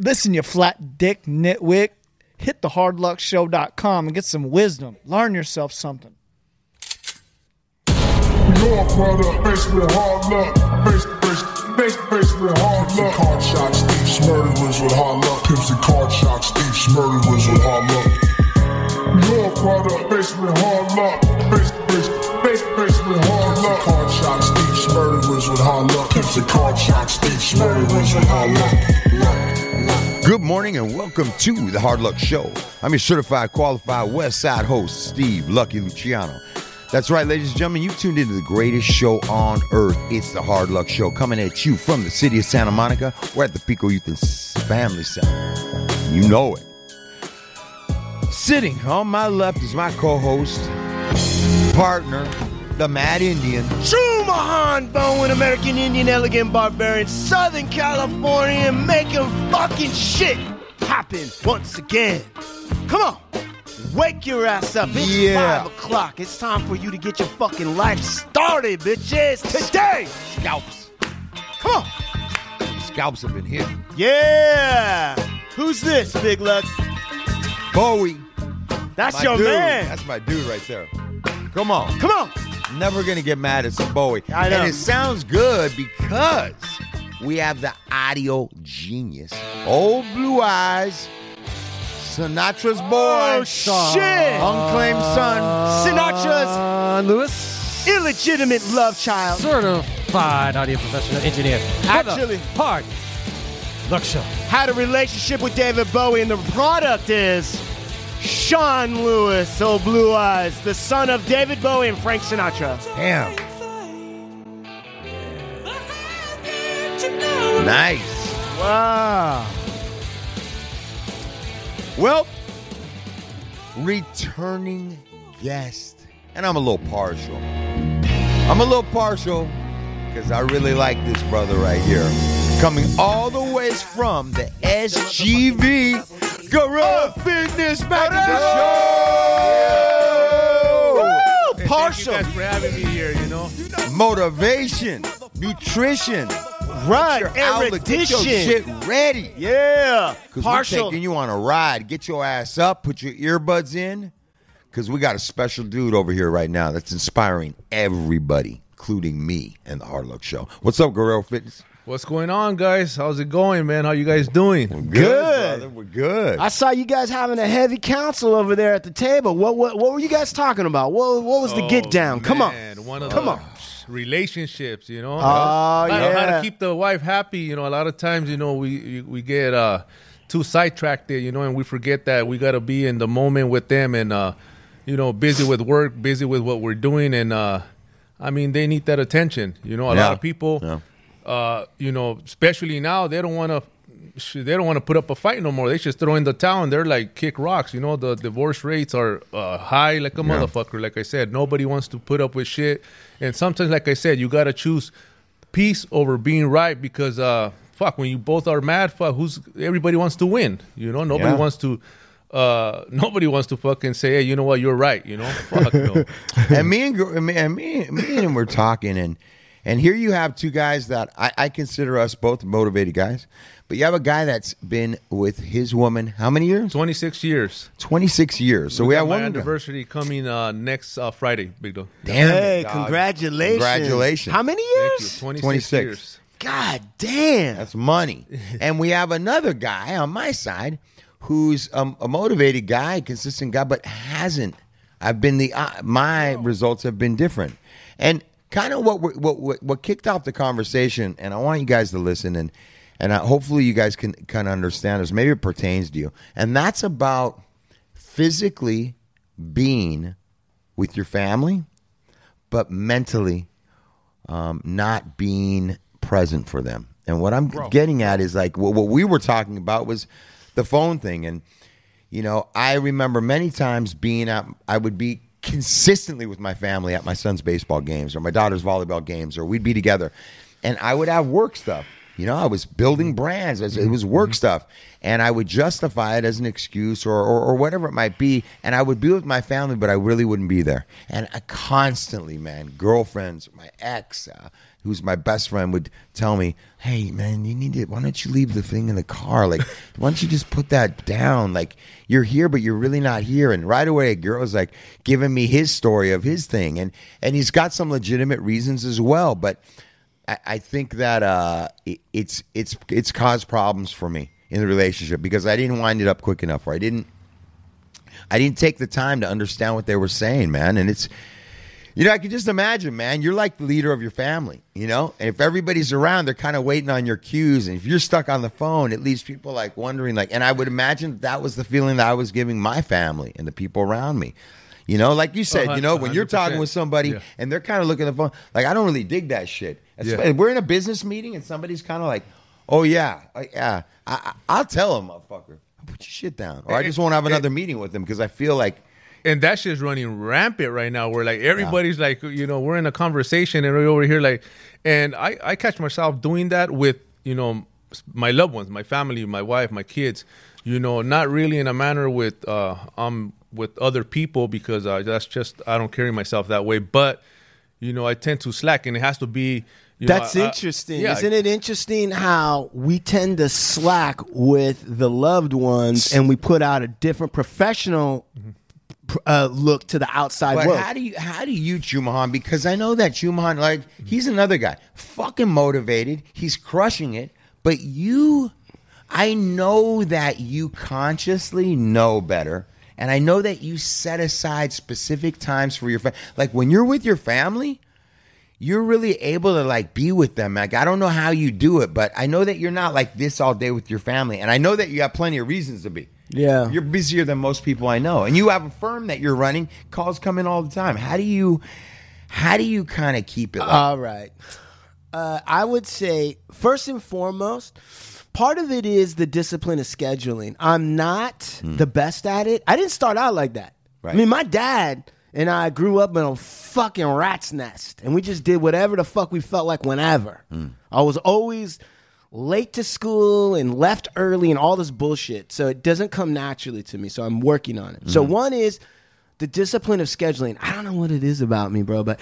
Listen, you flat dick nitwit. Hit the hardluckshow.com and get some wisdom. Learn yourself something. Your product, based with hard luck. Based with hard luck. Card shots, thieves, murderers with hard luck. Pimps and card shots, thieves, murderers with hard luck. Your product, based with hard luck. Based, based, based, luck. Card luck. Good morning and welcome to the Hard Luck Show. I'm your certified, qualified West Side host, Steve Lucky Luciano. That's right, ladies and gentlemen, you tuned into the greatest show on earth. It's the Hard Luck Show coming at you from the city of Santa Monica. We're at the Pico Youth and Family Center. You know it. Sitting on my left is my co-host, partner, the Mad Indian. Chumahan Bowen, American Indian, elegant barbarian, Southern California, making fucking shit happen once again. Come on, wake your ass up. It's Yeah. five o'clock. It's time for you to get your fucking life started, bitches. Today, Scalps. come on. Scalps have been hit. Yeah. Who's this, Big Lucks? Bowie. That's my your dude. man. That's my dude right there. Come on. Come on. Never gonna get mad at some Bowie. I know. And it sounds good because we have the audio genius. Old Blue Eyes, Sinatra's boy, Oh, shit. unclaimed son. Sinatra's Uh, Lewis, illegitimate love child. certified audio professional engineer. Actually- hard luck show. had a relationship with David Bowie, and the product is Sean Lewis, oh blue eyes, the son of David Bowie and Frank Sinatra. Damn. Nice. Wow. Well, returning guest. And I'm a little partial. I'm a little partial because I really like this brother right here. Coming all the ways from the SGV Gorilla In the show. Partial. Thank you guys for having me here, you know. Motivation, nutrition, Right. outlet, get your shit ready. Yeah. Because we're taking you on a ride. Get your ass up, put your earbuds in, because we got a special dude over here right now that's inspiring everybody, including me and the Hard Luck Show. What's up, Guerrero Fitness? What's going on, guys? How's it going, man? How you guys doing? Good, Good. brother. We're good. I saw you guys having a heavy council over there at the table. What what, what were you guys talking about? What, what was the get down? Come on. Oh, One of Come the on. relationships, you know. Oh, how, how to keep the wife happy, you know. A lot of times, you know, we we get uh too sidetracked there, you know, and we forget that we got to be in the moment with them and uh you know, busy with work, busy with what we're doing and uh I mean, they need that attention, you know. A Yeah. lot of people Yeah. Uh, you know, especially now, they don't want to. They don't want to put up a fight no more. They just throw in the towel and they're like kick rocks. You know, the divorce rates are uh, high like a motherfucker. Like I said, nobody wants to put up with shit. And sometimes, like I said, you gotta choose peace over being right because uh, fuck, when you both are mad, fuck, who's everybody wants to win. You know, nobody Yeah. wants to. Uh, nobody wants to fucking say, hey, you know what, you're right. You know, fuck no. and me and and me and me, me and him were talking, and and here you have two guys that I, I consider us both motivated guys. But you have a guy that's been with his woman how many years? Twenty six years. Twenty six years. So we, got have my one guy. anniversary coming uh, next uh, Friday, Big dog. Damn Hey, dog. congratulations. Congratulations. How many years? 26, 26. years. God damn. That's money. and we have another guy on my side who's um, a motivated guy, consistent guy, but hasn't. I've been the uh, my results have been different, and kind of what, what what what kicked off the conversation. And I want you guys to listen and and I, hopefully you guys can kind of understand this. Maybe it pertains to you, and that's about physically being with your family, but mentally um, not being present for them. And what I'm getting at is like what, what we were talking about was the phone thing. And, you know, I remember many times being at, I would be consistently with my family at my son's baseball games or my daughter's volleyball games, or we'd be together. And I would have work stuff. You know, I was building brands. It was work stuff. And I would justify it as an excuse or, or, or whatever it might be. And I would be with my family, but I really wouldn't be there. And I constantly, man, girlfriends, my ex, uh, who's my best friend, would tell me, "Hey, man, you need to. Why don't you leave the thing in the car? Like, why don't you just put that down? Like, you're here, but you're really not here." And right away, a girl girl's like giving me his story of his thing, and and he's got some legitimate reasons as well, but. I, I think that uh, it, it's it's it's caused problems for me in the relationship because I didn't wind it up quick enough, or I didn't I didn't take the time to understand what they were saying, man. And it's you know I can just imagine, man. You're like the leader of your family, you know. And if everybody's around, they're kind of waiting on your cues. And if you're stuck on the phone, it leaves people like wondering, like. And I would imagine that was the feeling that I was giving my family and the people around me. You know, like you said, you know, when you're talking with somebody Yeah. and they're kind of looking at the phone, like I don't really dig that shit. Yeah. We're in a business meeting and somebody's kind of like, "Oh yeah, uh, yeah." I, I, I'll tell them, motherfucker, put your shit down, or I just won't have another meeting with them because I feel like and that shit's running rampant right now where like everybody's like you know we're in a conversation and we're over here like and i i catch myself doing that with you know my loved ones my family my wife my kids you know not really in a manner with uh um with other people because uh, that's just i don't carry myself that way. But you know i tend to slack and it has to be you That's I- I- interesting. yeah, Isn't it interesting how we tend to slack with the loved ones and we put out a different professional pr- uh, look to the outside But world? how do you how do you Chumahan? Because I know that Chumahan, like he's another guy, fucking motivated. He's crushing it. But you, I know that you consciously know better, and I know that you set aside specific times for your family. Like when you're with your family, you're really able to like be with them. Like I don't know how you do it, but I know that you're not like this all day with your family, and I know that you have plenty of reasons to be. Yeah. You're busier than most people I know. And you have a firm that you're running, calls come in all the time. How do you how do you kind of keep it like All right. Uh, I would say, first and foremost, part of it is the discipline of scheduling. I'm not the best at it. I didn't start out like that. Right. I mean, my dad and I grew up in a fucking rat's nest, and we just did whatever the fuck we felt like whenever. I was always late to school and left early and all this bullshit. So it doesn't come naturally to me. So I'm working on it. So mm-hmm. one is the discipline of scheduling. I don't know what it is about me, bro, but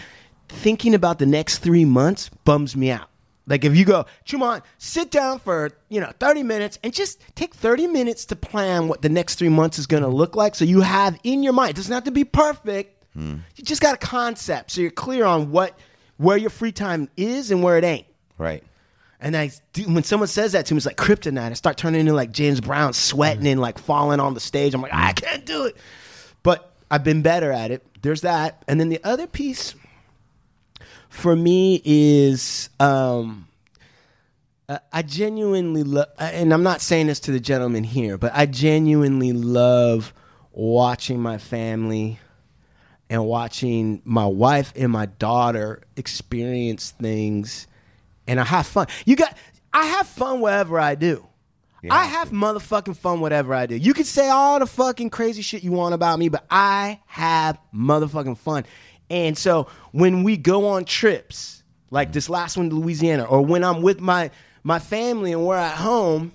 thinking about the next three months bums me out. Like if you go, Chumon, sit down for, you know, 30 minutes and just take 30 minutes to plan what the next three months is gonna mm-hmm. look like. So you have in your mind, it doesn't have to be perfect. Mm-hmm. You just got a concept. So you're clear on what where your free time is and where it ain't. right? And I do, when someone says that to me, it's like kryptonite. I start turning into like James Brown, sweating and like falling on the stage. I'm like, I can't do it. But I've been better at it. There's that. And then the other piece for me is um, uh, I genuinely love, and I'm not saying this to the gentleman here, but I genuinely love watching my family and watching my wife and my daughter experience things and I have fun. You got I have fun wherever I do. I have motherfucking fun whatever I do. You can say all the fucking crazy shit you want about me, but I have motherfucking fun. And so when we go on trips, like this last one to Louisiana, or when I'm with my my family and we're at home,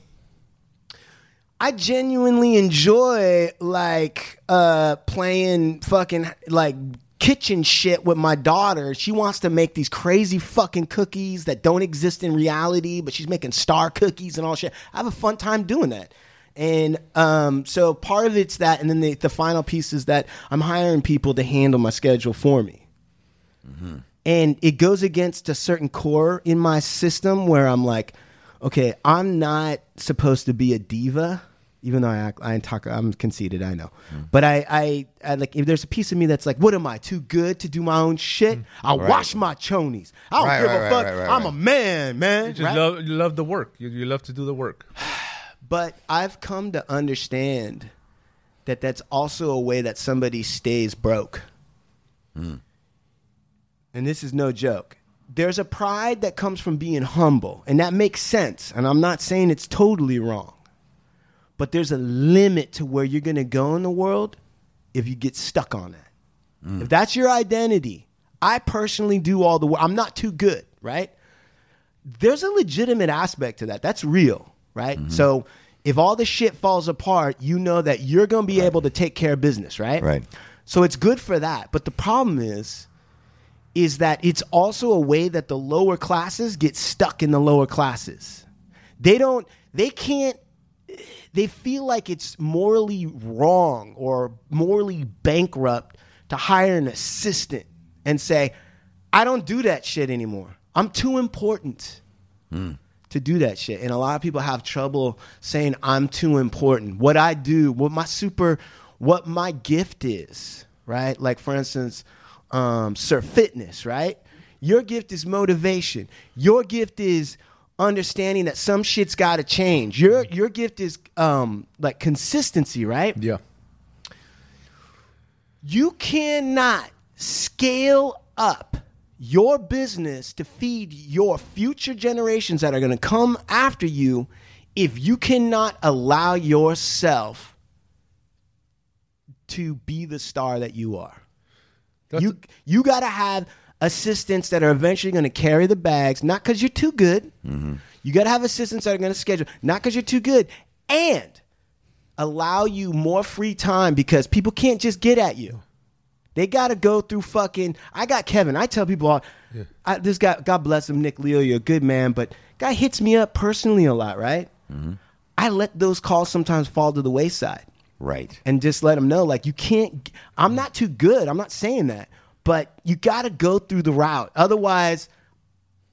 I genuinely enjoy like uh playing fucking like kitchen shit with my daughter. She wants to make these crazy fucking cookies that don't exist in reality, but she's making star cookies and all shit. I have a fun time doing that. And um, so part of it's that, and then the, the final piece is that I'm hiring people to handle my schedule for me and it goes against a certain core in my system where I'm like, okay, I'm not supposed to be a diva, even though I act, I talk, I'm conceited, I know, hmm. but I, I, I like if there's a piece of me that's like, what am I too good to do my own shit? Hmm. I'll wash my chonies. I don't Right, give right, a right, fuck. right, right, I'm a man, man. You just right? love you love the work. You, you love to do the work. But I've come to understand that that's also a way that somebody stays broke. Hmm. And this is no joke. There's a pride that comes from being humble, and that makes sense. And I'm not saying it's totally wrong. But there's a limit to where you're going to go in the world if you get stuck on that. Mm. If that's your identity, I personally do all the work. I'm not too good, right? there's a legitimate aspect to that. That's real, right? Mm-hmm. So if all the shit falls apart, you know that you're going to be able to take care of business, right? Right. So it's good for that. But the problem is, is that it's also a way that the lower classes get stuck in the lower classes. They don't, they can't, they feel like it's morally wrong or morally bankrupt to hire an assistant and say, I don't do that shit anymore. I'm too important to do that shit. And a lot of people have trouble saying I'm too important. What I do, what my super, what my gift is, right? Like for instance, um, Sir Fitness, right? Your gift is motivation. Your gift is understanding that some shit's got to change. Your your gift is um, like consistency, right? Yeah. You cannot scale up your business to feed your future generations that are going to come after you if you cannot allow yourself to be the star that you are. That's you you got to have assistants that are eventually going to carry the bags, not because you're too good. Mm-hmm. You got to have assistants that are going to schedule, not because you're too good, and allow you more free time because people can't just get at you. They got to go through fucking. I got Kevin. I tell people, all, I, this guy, God bless him, Nick Leo, you're a good man, but guy hits me up personally a lot, right? Mm-hmm. I let those calls sometimes fall to the wayside Right. and just let them know like you can't i'm not too good i'm not saying that but you got to go through the route otherwise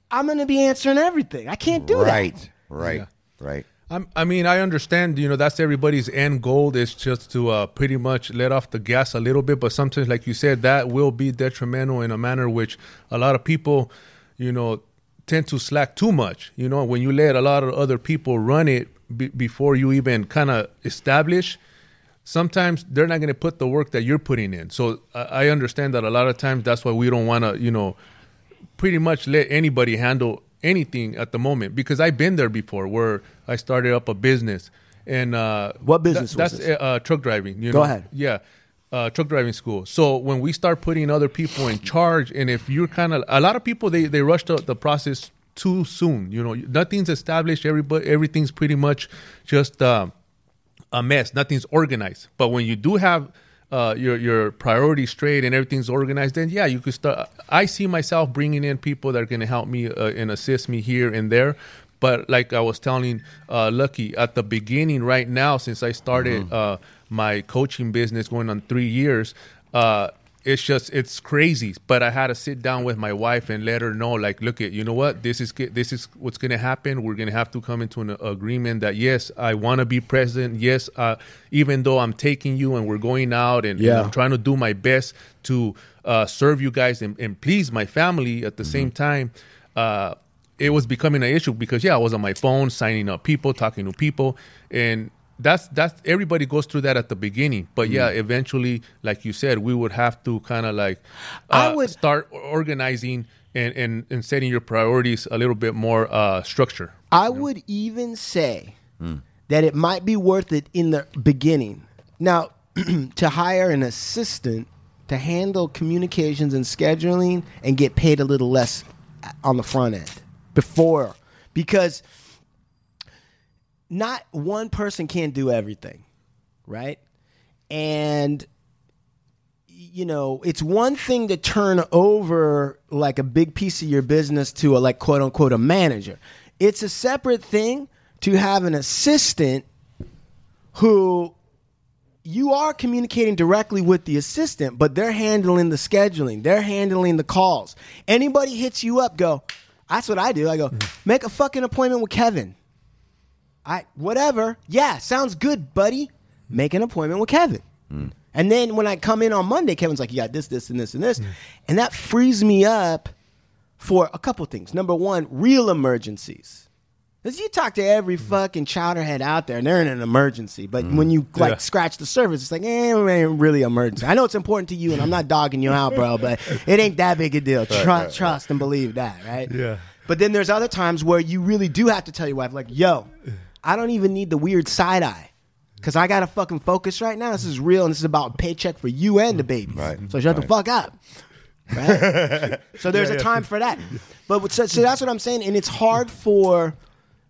i'm going to be answering everything i can't do it. right. that Right. Right. I'm, I mean, I understand. You know, that's everybody's end goal is just to uh, pretty much let off the gas a little bit. But sometimes, like you said, that will be detrimental in a manner which a lot of people, you know, tend to slack too much. You know, when you let a lot of other people run it be before you even kind of establish, sometimes they're not going to put the work that you're putting in. So I, I understand that a lot of times that's why we don't want to, you know, pretty much let anybody handle anything at the moment because I've been there before where I started up a business and uh What business was that's? Uh, truck driving you Go know? ahead. yeah uh, truck driving school so when we start putting other people in charge and if you're kind of a lot of people they they rush the, the process too soon you know nothing's established everybody everything's pretty much just um a mess. Nothing's organized. But when you do have uh, your your priorities straight and everything's organized, then yeah, you could start. I see myself bringing in people that are going to help me uh, and assist me here and there. But like I was telling uh, Lucky at the beginning, right now, since I started uh, my coaching business going on three years, uh, it's just it's crazy. But I had to sit down with my wife and let her know, like, look at you know what this is this is what's going to happen. We're going to have to come into an agreement that yes, I want to be present. Yes, uh, even though I'm taking you and we're going out and, and Yeah. I'm trying to do my best to uh, serve you guys and, and please my family at the same time. Uh, it was becoming an issue because yeah, I was on my phone signing up people, talking to people, and that's that's everybody goes through that at the beginning. But yeah, eventually, like you said, we would have to kind of like I uh, would- start organizing and, and and setting your priorities a little bit more uh, structure. i would even say that it might be worth it in the beginning now to hire an assistant to handle communications and scheduling and get paid a little less on the front end before because not one person can do everything, right? And you know, it's one thing to turn over like a big piece of your business to a like quote unquote a manager. It's a separate thing to have an assistant who you are communicating directly with the assistant, but they're handling the scheduling, they're handling the calls. Anybody hits you up, go, that's what I do. I go, make a fucking appointment with Kevin. I whatever. Yeah, sounds good, buddy. Make an appointment with Kevin. Hmm. And then when I come in on Monday, Kevin's like, "You got this, this, and this, and this," hmm. and that frees me up for a couple things. Number one, real emergencies. Because you talk to every hmm. fucking chowderhead out there, and they're in an emergency. But when you like Yeah. scratch the surface, it's like, eh, it ain't really emergency. I know it's important to you, and I'm not dogging you out, bro, but it ain't that big a deal. Trust, trust, and believe that, right? Yeah. But then there's other times where you really do have to tell your wife, like, yo, I don't even need the weird side eye. Cause I gotta fucking focus right now. This is real and this is about paycheck for you and the babies. Right, So shut the fuck up. Right? so there's a time for that. But so, so that's what I'm saying. And it's hard for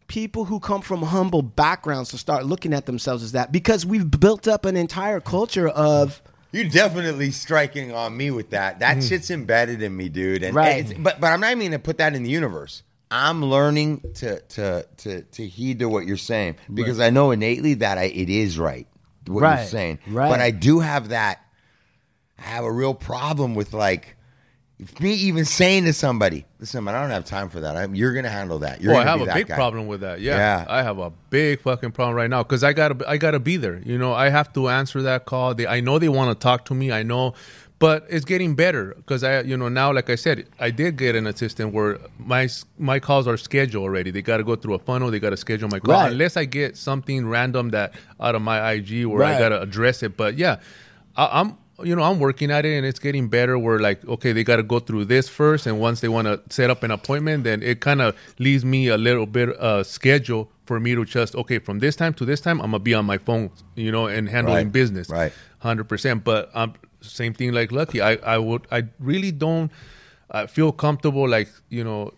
people who come from humble backgrounds to start looking at themselves as that because we've built up an entire culture of You're definitely striking on me with that. That mm. shit's embedded in me, dude. And, Right. and but but I'm not even gonna put that in the universe. I'm learning to to to to heed to what you're saying because I know innately that I, it is right what Right. you're saying. Right. But I do have that. I have a real problem with like me even saying to somebody, "Listen, man, I don't have time for that. I'm, you're gonna handle that. You're Well, I have a big guy." problem with that. Yeah. Yeah. I have a big fucking problem right now because I gotta, I gotta be there. You know, I have to answer that call. They, I know they want to talk to me. I know, but it's getting better because I, you know, now like I said, I did get an assistant where my my calls are scheduled already. They got to go through a funnel. They got to schedule my call Right. unless I get something random that out of my IG where I gotta address it. But yeah, I, I'm. You know, I'm working at it and it's getting better. Where like, okay, they got to go through this first, and once they want to set up an appointment, then it kind of leaves me a little bit uh, schedule for me to just okay, from this time to this time, I'm gonna be on my phone, you know, and handling Right, business, right. hundred percent. But um, same thing like Lucky, I I would I really don't I feel comfortable like you know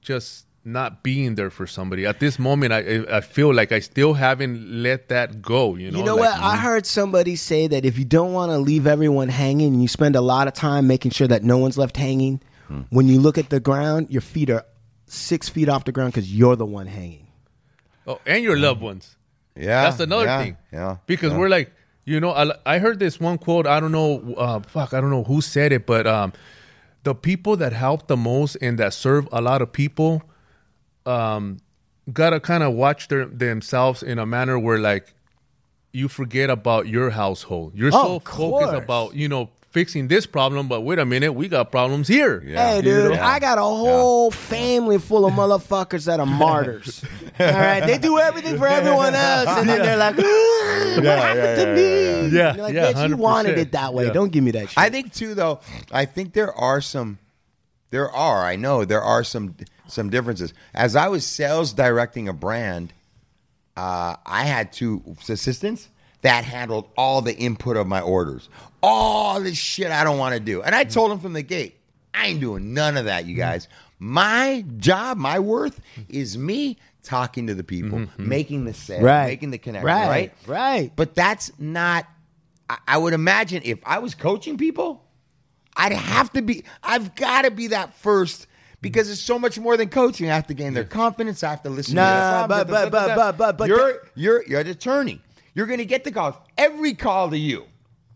just not being there for somebody at this moment. I I feel like I still haven't let that go. You know, You know like, what? I heard somebody say that if you don't want to leave everyone hanging and you spend a lot of time making sure that no one's left hanging, Hmm. when you look at the ground, your feet are six feet off the ground because you're the one hanging. Oh, and your loved ones. Yeah, That's another yeah, thing. Yeah, Because yeah. we're like, you know, I, I heard this one quote. I don't know, uh, fuck, I don't know who said it, but um, the people that help the most and that serve a lot of people, um, gotta kind of watch their themselves in a manner where like you forget about your household. You're Oh, so focused about you know fixing this problem, but wait a minute, we got problems here. Yeah. Hey, dude, know? I got a whole family full of motherfuckers that are martyrs. All right, they do everything for everyone else, and then they're like, "Ah, "What happened to me?" Yeah, You're like, yeah, bitch, you wanted it that way. Yeah. Don't give me that shit. I think too, though. I think there are some. There are. I know there are some some differences. As I was sales directing a brand, uh, I had two assistants that handled all the input of my orders, all the shit I don't want to do, and I told them from the gate, I ain't doing none of that, you mm-hmm. guys. My job, my worth, is me talking to the people, mm-hmm. Mm-hmm. making the sale, Right. making the connection, Right, right? right. But that's not. I, I would imagine if I was coaching people, I'd have to be. I've got to be that first because it's so much more than coaching. I have to gain their confidence. I have to listen. Nah, to their but- problems, but- but- but- but- but you're you're you're an attorney. You're going to get the calls. Every call to you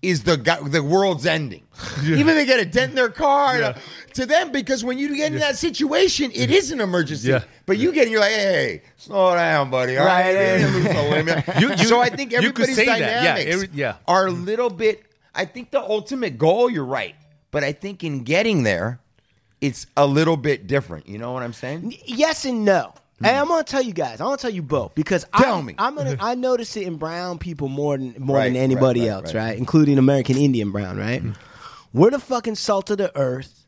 is the guy, the world's ending. Even they get a dent in their car Yeah. to them because when you get in that situation, it is an emergency. Yeah. But you get, in, you're like, hey, slow down, buddy. All Right, right, yeah. lose a limit. You- you- so I think everybody's. Yeah, dynamics every- yeah. are a little bit. I think the ultimate goal, you're right, but I think in getting there, it's a little bit different. You know what I'm saying? Yes and no. And I'm gonna tell you guys. I'm gonna tell you both because Tell I'm, me. I'm gonna. I notice it in brown people more than more Right, than anybody right, right, else, right. right. Including American Indian brown, right? Mm-hmm. We're the fucking salt of the earth.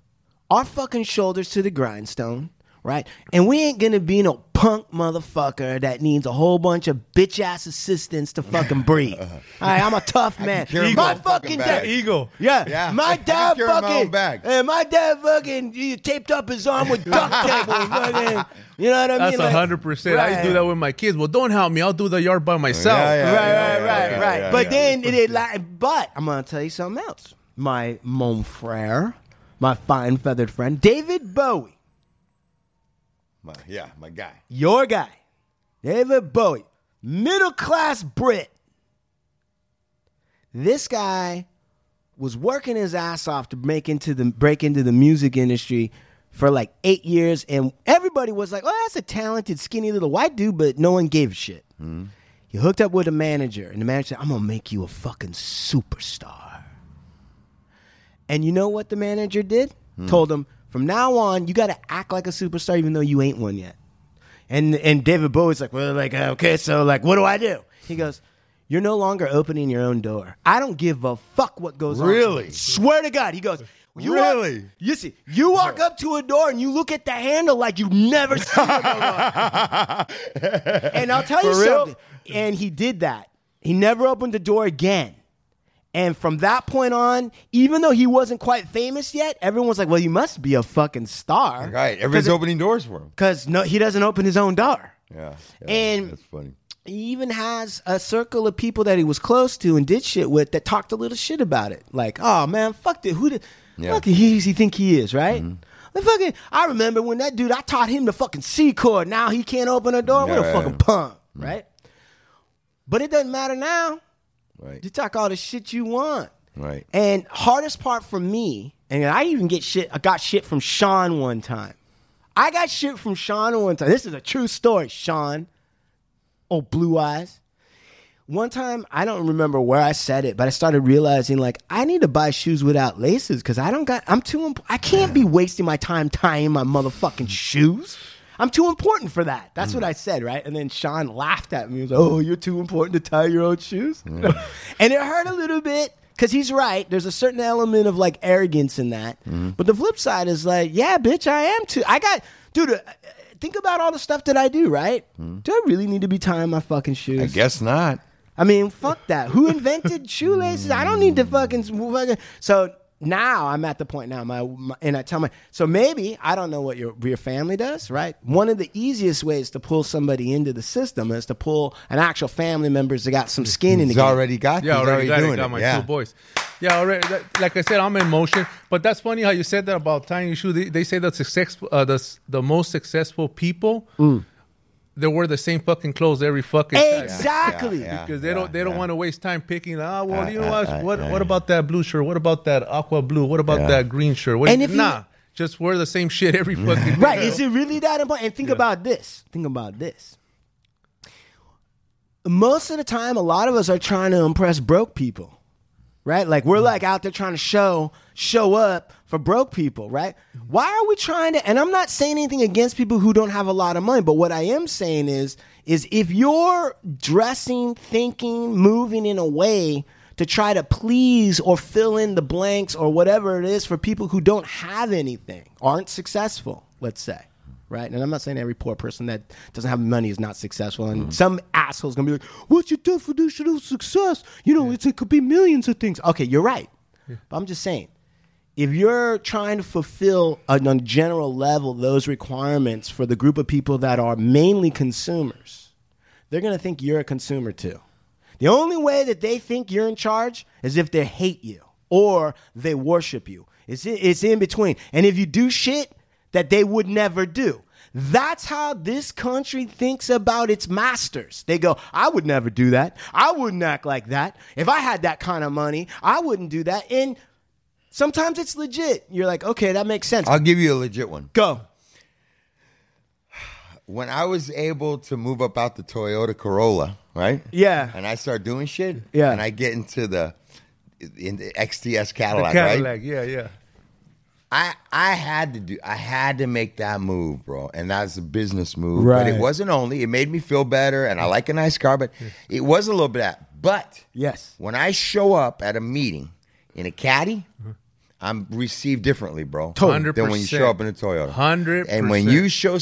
Our fucking shoulders to the grindstone, right? And we ain't gonna be no punk motherfucker that needs a whole bunch of bitch ass assistants to fucking breathe. All right, I'm a tough man. carry My my fucking fucking dad, Ego. yeah, Yeah. my I can dad carry my fucking, own bag. and my dad fucking he taped up his arm with duct tape. fucking, you know what I mean? That's a Like- hundred percent. I do that with my kids. Well, don't help me. I'll do the yard by myself. Yeah, yeah. right, right, right, yeah, right. yeah, but yeah. then it, it like, but I'm gonna tell you something else. My mon frere, my fine feathered friend, David Bowie, My, yeah, my guy. your guy, David Bowie, middle class Brit. This guy was working his ass off to make into the break into the music industry for like eight years, and everybody was like, "Oh, that's a talented, skinny little white dude," but no one gave a shit. Hmm. He hooked up with a manager, and the manager said, "I'm gonna make you a fucking superstar." And you know what the manager did? Hmm. Told him, "From now on, you got to act like a superstar, even though you ain't one yet." And and David Bowie's like, "Well, like, uh, okay, so like, what do I do?" He goes. You're no longer opening your own door. I don't give a fuck what goes on. Really? Swear to God. He goes, you walk- Really? you see, you walk up to a door and you look at the handle like you've never seen it before. and I'll tell you For real? something. And he did that. He never opened the door again. And from that point on, even though he wasn't quite famous yet, everyone's like, "Well, you must be a fucking star." Right. Everybody's opening doors for him. because no, he doesn't open his own door. Yeah. yeah, And- that's funny. he even has a circle of people that he was close to and did shit with that talked a little shit about it. Like, oh man, fuck it. Who Yeah. fucking he does he think he is, right? Mm-hmm. Like, fucking, I remember when that dude I taught him the fucking C chord. Now he can't open a door. What a Yeah. fucking punk, mm. right? But it doesn't matter now. Right. You talk all the shit you want. Right. And hardest part for me, and I even get shit. I got shit from Sean one time. I got shit from Sean one time. This is a true story, Sean. Oh, blue eyes. One time, I don't remember where I said it, but I started realizing like I need to buy shoes without laces because I don't got. I'm too. Imp- I can't be wasting my time tying my motherfucking shoes. I'm too important for that. That's mm. what I said, right? And then Sean laughed at me. He was like, "Oh, you're too important to tie your own shoes," and it hurt a little bit because he's right. There's a certain element of like arrogance in that, mm-hmm. but the flip side is like, yeah, bitch, I am too. I got, dude. Uh, think about all the stuff that I do, right? Mm-hmm. Do I really need to be tying my fucking shoes? I guess not. I mean, fuck that. Who invented shoelaces? I don't need to fucking, fucking. So now I'm at the point now, my, my and I tell my so maybe I don't know what your your family does, right? One of the easiest ways to pull somebody into the system is to pull an actual family member that got some skin in the He's game. already got. Yeah, he's already got, doing it. Got my yeah. two boys. Yeah, already. that- like I said, I'm in motion. But that's funny how you said that about tying your shoe. They, they say that success, uh, the the most successful people, they wear the same fucking clothes every fucking time. Exactly. Yeah, yeah. Because they don't they don't yeah. want to waste time picking. Ah, well, Uh, you know uh, what? uh, what what about that blue shirt? What about that aqua blue? What about Yeah. that green shirt? What And if you- nah, just wear the same shit every fucking day. Right. Is it really that important? And think about this. Think about this. Most of the time, a lot of us are trying to impress broke people. Right? Like we're like out there trying to show show up for broke people, right? Why are we trying to and I'm not saying anything against people who don't have a lot of money, but what I am saying is is if you're dressing, thinking, moving in a way to try to please or fill in the blanks or whatever it is for people who don't have anything, aren't successful, let's say. Right? And I'm not saying every poor person that doesn't have money is not successful. And mm-hmm. some asshole's gonna be like, What's your definition of success? You know, it's, it could be millions of things. Okay, you're right. But I'm just saying, if you're trying to fulfill on a general level those requirements for the group of people that are mainly consumers, they're going to think you're a consumer too. The only way that they think you're in charge is if they hate you or they worship you. It's it's in between. And if you do shit that they would never do, that's how this country thinks about its masters. They go, I would never do that. I wouldn't act like that. If I had that kind of money, I wouldn't do that. And sometimes it's legit. You're like, okay, that makes sense. I'll give you a legit one. Go. When I was able to move up out the Toyota Corolla, right? Yeah. And I start doing shit. Yeah. And I get into the in the XTS The Cadillac, Cadillac, right? yeah, yeah. I I had to do I had to make that move, bro. And that's a business move. But Right. it wasn't only. It made me feel better and I like a nice car, but it was a little bit of that. But Yes. when I show up at a meeting in a caddy, mm-hmm. I'm received differently, bro. Totally. Than when you show up in a Toyota. 100%. And when you show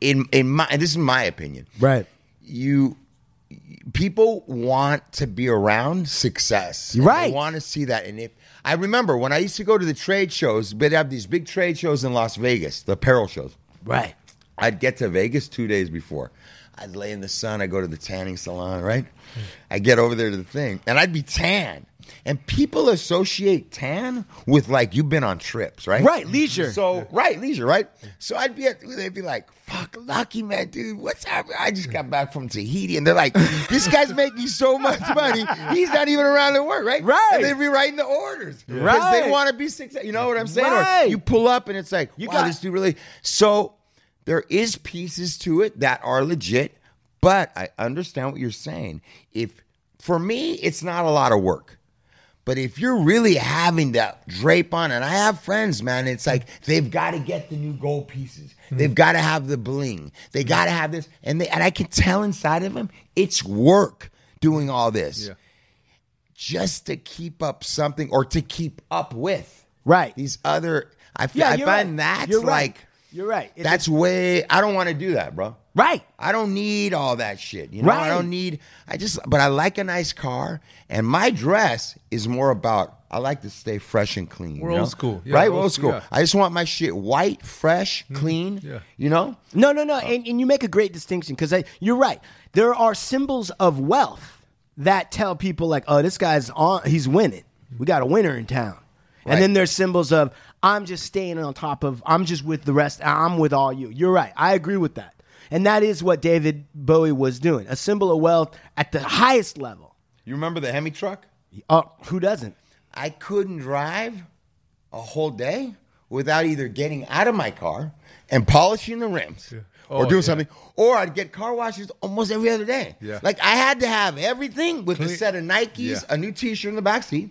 in in my and this is my opinion. Right. You people want to be around success. Right. They want to see that. And if I remember when I used to go to the trade shows, they'd have these big trade shows in Las Vegas, the apparel shows. Right. I'd get to Vegas two days before. I'd lay in the sun. I'd go to the tanning salon, right? I get over there to the thing, and I'd be tan. And people associate tan with like you've been on trips, right? Right, leisure. So right, leisure, right? So I'd be at, they'd be like, "Fuck, lucky man, dude, what's happening?" I just got back from Tahiti, and they're like, "This guy's making so much money, he's not even around to work, right?" Right. And they'd be writing the orders because Right. they want to be successful. You know what I'm saying? Right. Or you pull up, and it's like, You "Wow, got- this dude really." So there is pieces to it that are legit, but I understand what you're saying. If for me, it's not a lot of work. But if you're really having to drape on, and I have friends, man, it's like they've got to get the new gold pieces. Hmm. They've got to have the bling. They hmm. got to have this, and they, and I can tell inside of them, it's work doing all this, Yeah. just to keep up something or to keep up with Right. these other. I, Yeah, I find right. that's You're right. Like You're right. It's- That's way. I don't want to do that, bro. right. I don't need all that shit. You know, I don't need. I just, but I like a nice car, and my dress is more about. I like to stay fresh and clean. We're you know? old school. Yeah, right? old Old school, school. yeah. I just want my shit white, fresh, mm-hmm. clean. Yeah. You know. No, no, no. And, and you make a great distinction because you're right. There are symbols of wealth that tell people like, oh, this guy's on. He's winning. We got a winner in town. Right. And then there's symbols of I'm just staying on top of. I'm just with the rest. I'm with all you. You're right. I agree with that. And that is what David Bowie was doing. A symbol of wealth at the highest level. You remember the Hemi truck? Oh, who doesn't? I couldn't drive a whole day without either getting out of my car and polishing the rims or Oh, doing yeah. something, or I'd get car washes almost every other day. Yeah. Like I had to have everything with a set of Nikes, Yeah. a new T-shirt in the backseat.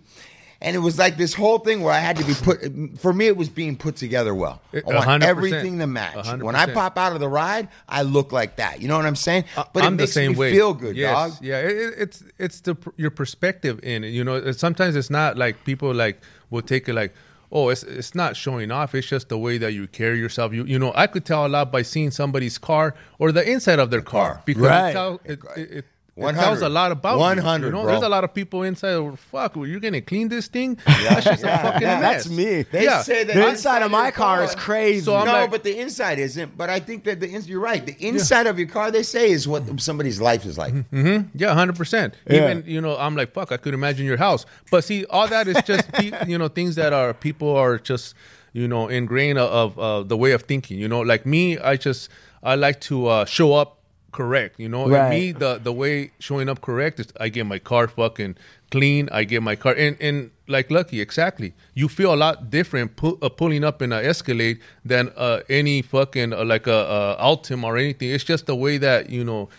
And it was like this whole thing where I had to be put. For me, it was being put together well. I want everything to match. hundred When I pop out of the ride, I look like that. You know what I'm saying? But I'm it makes the same me way. feel good, yes. dog. Yeah, it, it- it's it's the your perspective in it. You know, sometimes it's not like people like will take it like, oh, it's it's not showing off. It's just the way that you carry yourself. You you know, I could tell a lot by seeing somebody's car or the inside of their car, car. because Right. it, tell, it, 100. tells a lot about you, 100, You know, bro. there's a lot of people inside. Oh, fuck, well, you're gonna clean this thing? That's just a fucking yeah. mess. That's me. They yeah. say that The inside of my your car is crazy. So no, like- but the inside isn't. But I think that the ins- you're right. The inside of your car, they say, is what somebody's life is like. Yeah, hundred percent. Even you know, I'm like, fuck, I could imagine your house. But see, all that is just pe- you know things that are people are just you know ingrained of uh, the way of thinking. You know, like me, I just I like to uh, show up correct. You know, and Right. me the the way showing up correct is I get my car fucking clean. I get my car and and like lucky exactly. You feel a lot different pu- uh, pulling up in an Escalade than uh, any fucking uh, like a, a Altima or anything. It's just the way that you know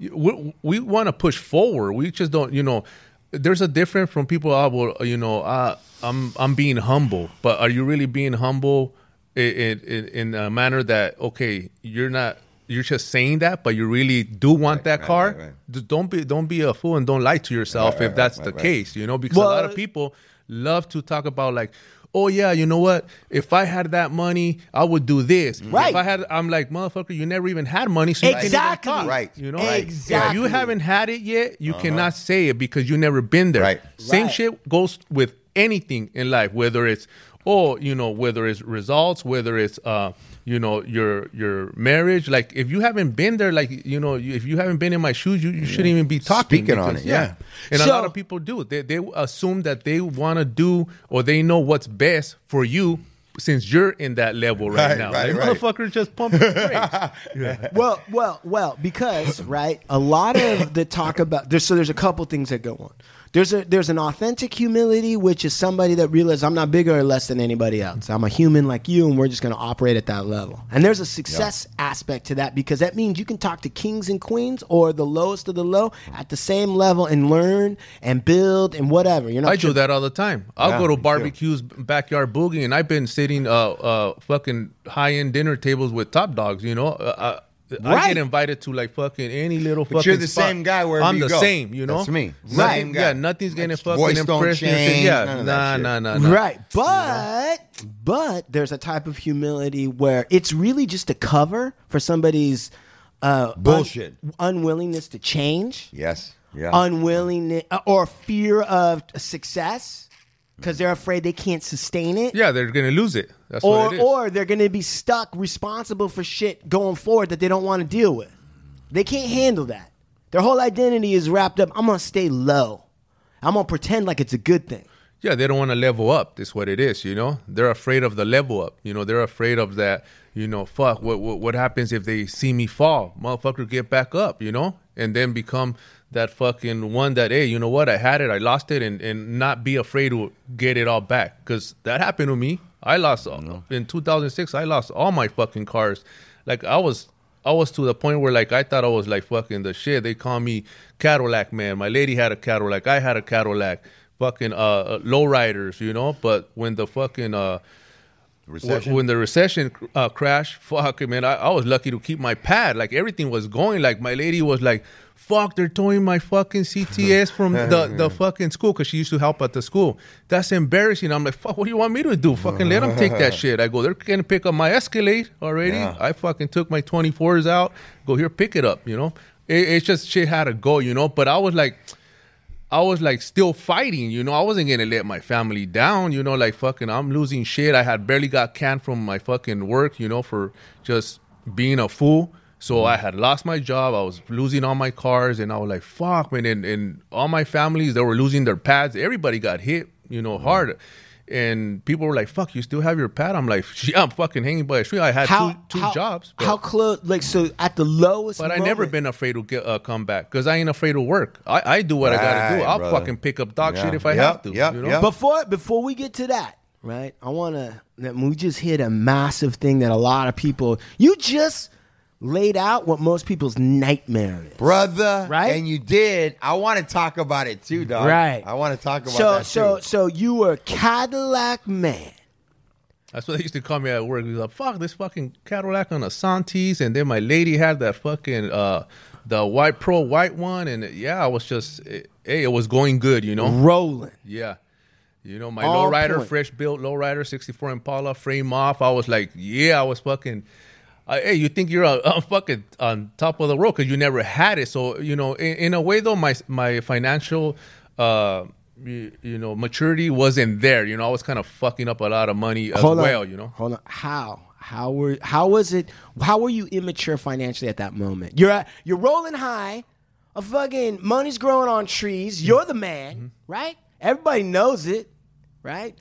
we, we want to push forward. We just don't, you know. There's a difference from people. I will, you know, uh, I'm I'm being humble, but are you really being humble in, in, in a manner that okay, you're not. You're just saying that, but you really do want that right, car. right, right. D- Don't be don't be a fool and don't lie to yourself Right, right, if that's right, the right. case. You know, because a lot of people love to talk about like, oh yeah, you know what? If I had that money, I would do this. Right. If I had, I'm like, motherfucker, you never even had money, so you can't even Exactly. talk, Right. You know, Exactly. If you haven't had it yet, you cannot say it because you never been there. Right. Same Right. shit goes with anything in life, whether it's oh, you know, whether it's results, whether it's uh, you know, your your marriage. Like if you haven't been there, like you know, if you haven't been in my shoes, you, you shouldn't even be talking. Speaking on it, yeah. And a lot of people do. They they assume that they want to do or they know what's best for you. Since you're in that level right, Right, now, right, like, right. motherfucker, just pump the brakes. well, well, well, because right, a lot of the talk about there's so there's a couple things that go on. There's a there's an authentic humility, which is somebody that realizes I'm not bigger or less than anybody else. I'm a human like you, and we're just going to operate at that level. And there's a success aspect to that because that means you can talk to kings and queens or the lowest of the low at the same level and learn and build and whatever. You're not I do that all the time. I'll Yeah, go to barbecues, backyard boogie, and I've been sitting uh uh fucking high end dinner tables with top dogs. You know, uh, I, I get invited to like fucking any little But fucking. you're the spot. same guy wherever I'm you the go. same. You know, That's me. Nothing- Same guy. Yeah, nothing's getting Like, fucking voice don't impressed. change, Yeah, none of nah, that shit. nah, nah, nah. Right. But but there's a type of humility where it's really just a cover for somebody's uh, un- Bullshit. unwillingness to change, Yes. Yeah. unwillingness uh, or fear of success because they're afraid they can't sustain it. Yeah, they're gonna lose it. That's Or, what it is. or they're going to be stuck responsible for shit going forward that they don't want to deal with. They can't handle that. Their whole identity is wrapped up. I'm going to stay low. I'm going to pretend like it's a good thing. Yeah, they don't want to level up. That's what it is. You know, they're afraid of the level up. You know, they're afraid of that. You know, fuck. What what, what happens if they see me fall? Motherfucker, get back up. You know, and then become that fucking one that hey, you know what? I had it, I lost it, and and not be afraid to get it all back because that happened to me. I lost all, in 2006. I lost all my fucking cars. Like I was. I was to the point where like I thought I was like fucking the shit. They call me Cadillac man. My lady had a Cadillac. I had a Cadillac fucking uh, uh lowriders, you know. But when the fucking uh Recession? when the recession uh, crashed, fuck, man, I, I was lucky to keep my pad. Like everything was going. Like my lady was like, "Fuck, they're towing my fucking CTS from the, the fucking school because she used to help at the school. That's embarrassing." I'm like, "Fuck, what do you want me to do? Fucking let them take that shit." I go, "They're gonna pick up my Escalade already. Yeah. I fucking took my 24s out. Go here, pick it up. You know, it, it's just shit had to go. You know, but I was like." I was like still fighting, you know. I wasn't gonna let my family down, you know. Like fucking, I'm losing shit. I had barely got canned from my fucking work, you know, for just being a fool. So mm-hmm. I had lost my job. I was losing all my cars, and I was like, "Fuck, man!" And, and all my families, they were losing their pads. Everybody got hit, you know, mm-hmm. hard. And people were like, "Fuck, you still have your pad?" I'm like, "Yeah, I'm fucking hanging by a tree." I had two two how, jobs, but- How close? Like so, at the lowest. but I never been afraid to get uh, come back because I ain't afraid to work. I, I do what I gotta do. I'll brother. fucking pick up dog Yeah. shit if I Yep, have to. yep, you know? yep. Before before we get to that, right? I want to. We just hit a massive thing that a lot of people. You just laid out what most people's nightmare is. brother. Right? And you did. I want to talk about it too, dog. Right. I want to talk about So that so too. so you were Cadillac man. That's what they used to call me at work. He's like, "Fuck this fucking Cadillac on a Santis," and then my lady had that fucking uh, the white pro white one, and yeah, I was just, it, hey, it was going good, you know. Rolling. Yeah. You know, my On lowrider, point. fresh built lowrider, 64 Impala, frame off. I was like, yeah, I was fucking. Uh, hey, you think you're uh, uh, fucking on top of the world because you never had it. So you know, in, in a way though, my my financial, uh, you, you know, maturity wasn't there. You know, I was kind of fucking up a lot of money as Hold well. on. You know, Hold on. How? How were? How was it? How were you immature financially at that moment? You're at, you're rolling high. A fucking money's growing on trees. You're the man, Mm-hmm. right? Everybody knows it, right?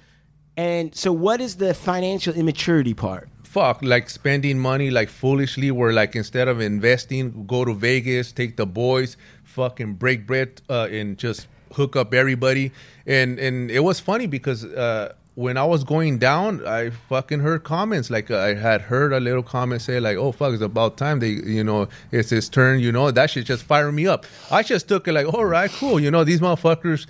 And so, what is the financial immaturity part? Fuck like spending money like foolishly where like instead of investing go to vegas take the boys fucking break bread uh, and just hook up everybody and and it was funny because uh when I was going down, I fucking heard comments like I had heard a little comment say like, "Oh fuck, it's about time they, you know, it's his turn." You know, that shit just fired me up. I just took it like, "All right, cool." You know, these motherfuckers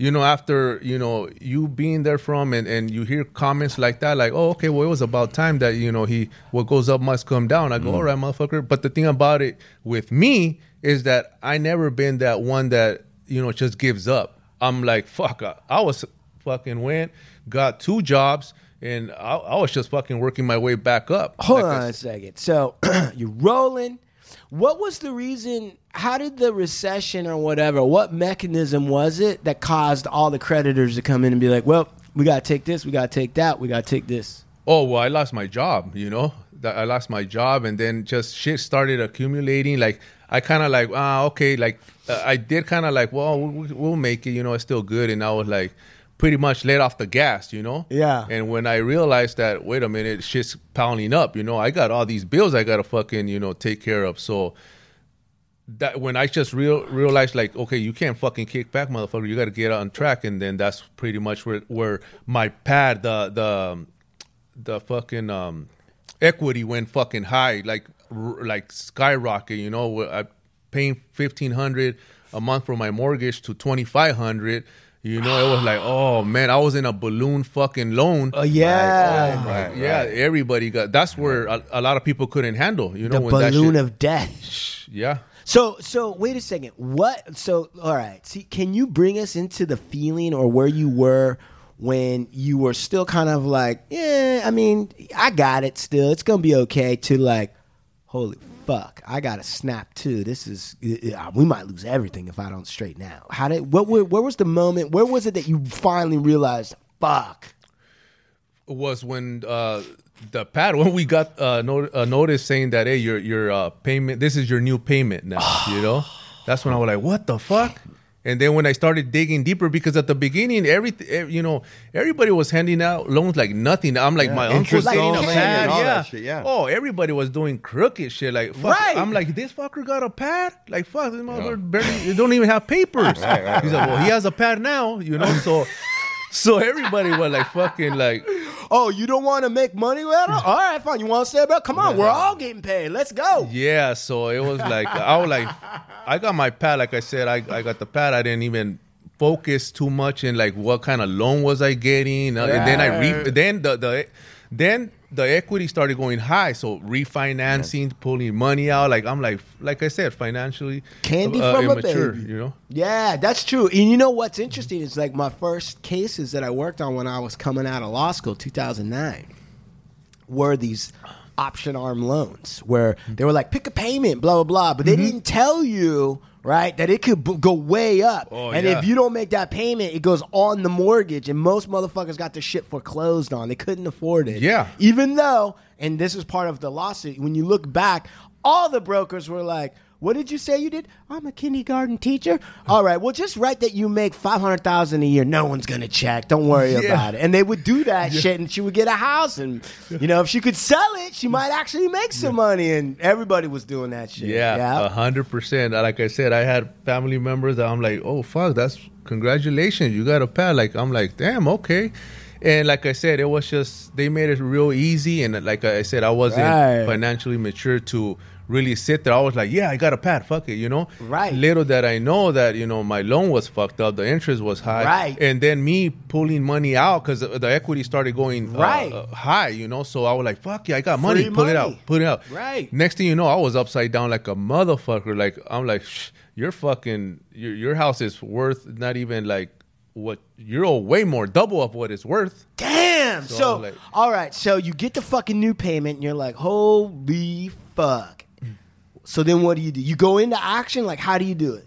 you know, after you know you being there from and, and you hear comments like that, like, oh, okay, well, it was about time that you know he what goes up must come down. I go, mm. all right, motherfucker. But the thing about it with me is that I never been that one that you know just gives up. I'm like, fuck, I, I was fucking went, got two jobs, and I, I was just fucking working my way back up. Hold Like on a second. So you're rolling. What was the reason? How did the recession or whatever? What mechanism was it that caused all the creditors to come in and be like, "Well, we got to take this, we got to take that, we got to take this." Oh well, I lost my job. You know, I lost my job, and then just shit started accumulating. Like I kind of like, ah, okay, like uh, I did kind of like, well, we'll, we'll make it. You know, it's still good, and I was like, pretty much let off the gas. You know. Yeah. And when I realized that, wait a minute, shit's pounding up. You know, I got all these bills I gotta fucking you know take care of. So that when I just real realized like, okay, you can't fucking kick back, motherfucker. You got to get on track, and then that's pretty much where where my pad the the the fucking um equity went fucking high, like like skyrocket. You know, I paying fifteen hundred a month for my mortgage to twenty five hundred. You know, it was like, oh man, I was in a balloon fucking loan. Oh yeah, Oh my, Right, yeah, right. everybody got. That's where a, a lot of people couldn't handle. You know, the when that balloon shit- of death. yeah. So, so wait a second. What? So, all right. See, can you bring us into the feeling or where you were when you were still kind of like, yeah, I mean, I got it. Still, it's gonna be okay. To like, holy fuck, I got to snap too. This is uh, we might lose everything if I don't straighten out. How did? What? Where, where was the moment? Where was it that you finally realized? Fuck. was when uh, the pad when we got uh, a notice saying that hey your your uh, payment this is your new payment now you know that's when I was like what the fuck and then when I started digging deeper because at the beginning everything eh, you know everybody was handing out loans like nothing I'm like my uncle's interest getting a pad yeah. shit, yeah. oh everybody was doing crooked shit like fuck. Right. I'm like this fucker got a pad like fuck this motherfucker barely you don't even have papers he's like well he has a pad now you know so so everybody was like fucking like Oh, you don't want to make money with it? All right, fine. You want to stay back? Come on, we're all getting paid. Let's go. Yeah, so it was like I was like, I got my pad. Like I said, I, I got the pad. I didn't even focus too much in like what kind of loan was I getting, Uh, and then I re- then the the Then the equity started going high, so refinancing, pulling money out. Like I'm like, like I said, financially Candy uh, from a baby. You know. Yeah, that's true. And you know what's interesting is like my first cases that I worked on when I was coming out of law school, 2009, were these option arm loans where they were like, pick a payment, blah, blah, blah. But they Mm-hmm. didn't tell you, right, that it could b- go way up. Oh, and yeah. if you don't make that payment, it goes on the mortgage. And most motherfuckers got their shit foreclosed on. They couldn't afford it. Yeah. Even though, and this is part of the lawsuit, when you look back, all the brokers were like, what did you say you did? I'm a kindergarten teacher. All right, well, just write that you make five hundred thousand a year. No one's gonna check. Don't worry Yeah. about it. And they would do that shit, and she would get a house, and you know, if she could sell it, she might actually make some money. And everybody was doing that shit. Yeah, a hundred percent. Like I said, I had family members that I'm like, oh fuck, that's congratulations, you got a pad. Like I'm like, damn, okay. And like I said, it was just they made it real easy. And like I said, I wasn't Right. financially mature to really sit there. I was like, yeah, I got a pad. Fuck it, you know. Right. Little that I know that you know my loan was fucked up, the interest was high. Right. And then me pulling money out because the, the equity started going uh, Right. uh, high, you know. So I was like, fuck yeah, I got money. Free Pull it out. Put it out. Right. Next thing you know, I was upside down like a motherfucker. Like I'm like, Shh, your fucking your your house is worth not even like what you're way more, double of what it's worth. Damn. So So, like- all right. So you get the fucking new payment, and you're like, holy fuck. So then, what do you do? You go into action. Like, how do you do it?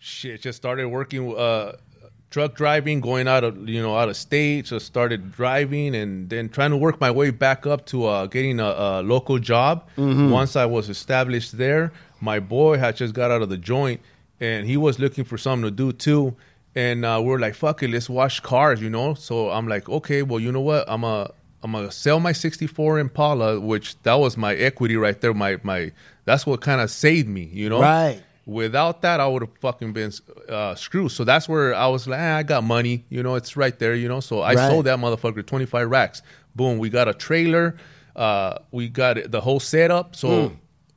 Shit, just started working uh truck driving, going out of you know out of state. Just started driving and then trying to work my way back up to uh, getting a, a local job. Once I was established there, my boy had just got out of the joint and he was looking for something to do too. And uh, we're like, fuck it, let's wash cars, you know. So I'm like, okay, well, you know what? I'm a I'm gonna sell my '64 Impala, which that was my equity right there. My my that's what kind of saved me, you know. Right. Without that, I would have fucking been uh, screwed. So that's where I was like, eh, I got money, you know, it's right there, you know. So I Right. sold that motherfucker 25 racks. Boom, we got a trailer, uh, we got the whole setup. So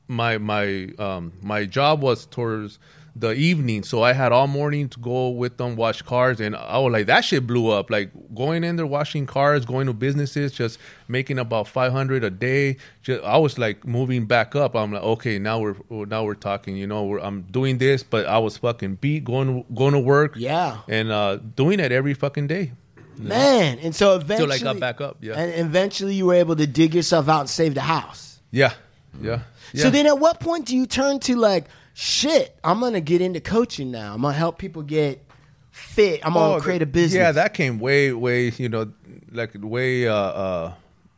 my my um, my job was towards the evening, so I had all morning to go with them wash cars, and I was like, that shit blew up. Like going in there washing cars, going to businesses, just making about 500 a day. Just, I was like moving back up. I'm like, okay, now we're now we're talking. You know, we're, I'm doing this, but I was fucking beat going going to work. Yeah. and uh, doing it every fucking day. Man. And so eventually. Till I got back up. Yeah, And eventually you were able to dig yourself out and save the house. yeah, yeah. So then at what point do you turn to like, shit, I'm to get into coaching now. I'm to help people get fit. I'm going Oh, create a business. Yeah, that came way, way, you know, like way uh, uh,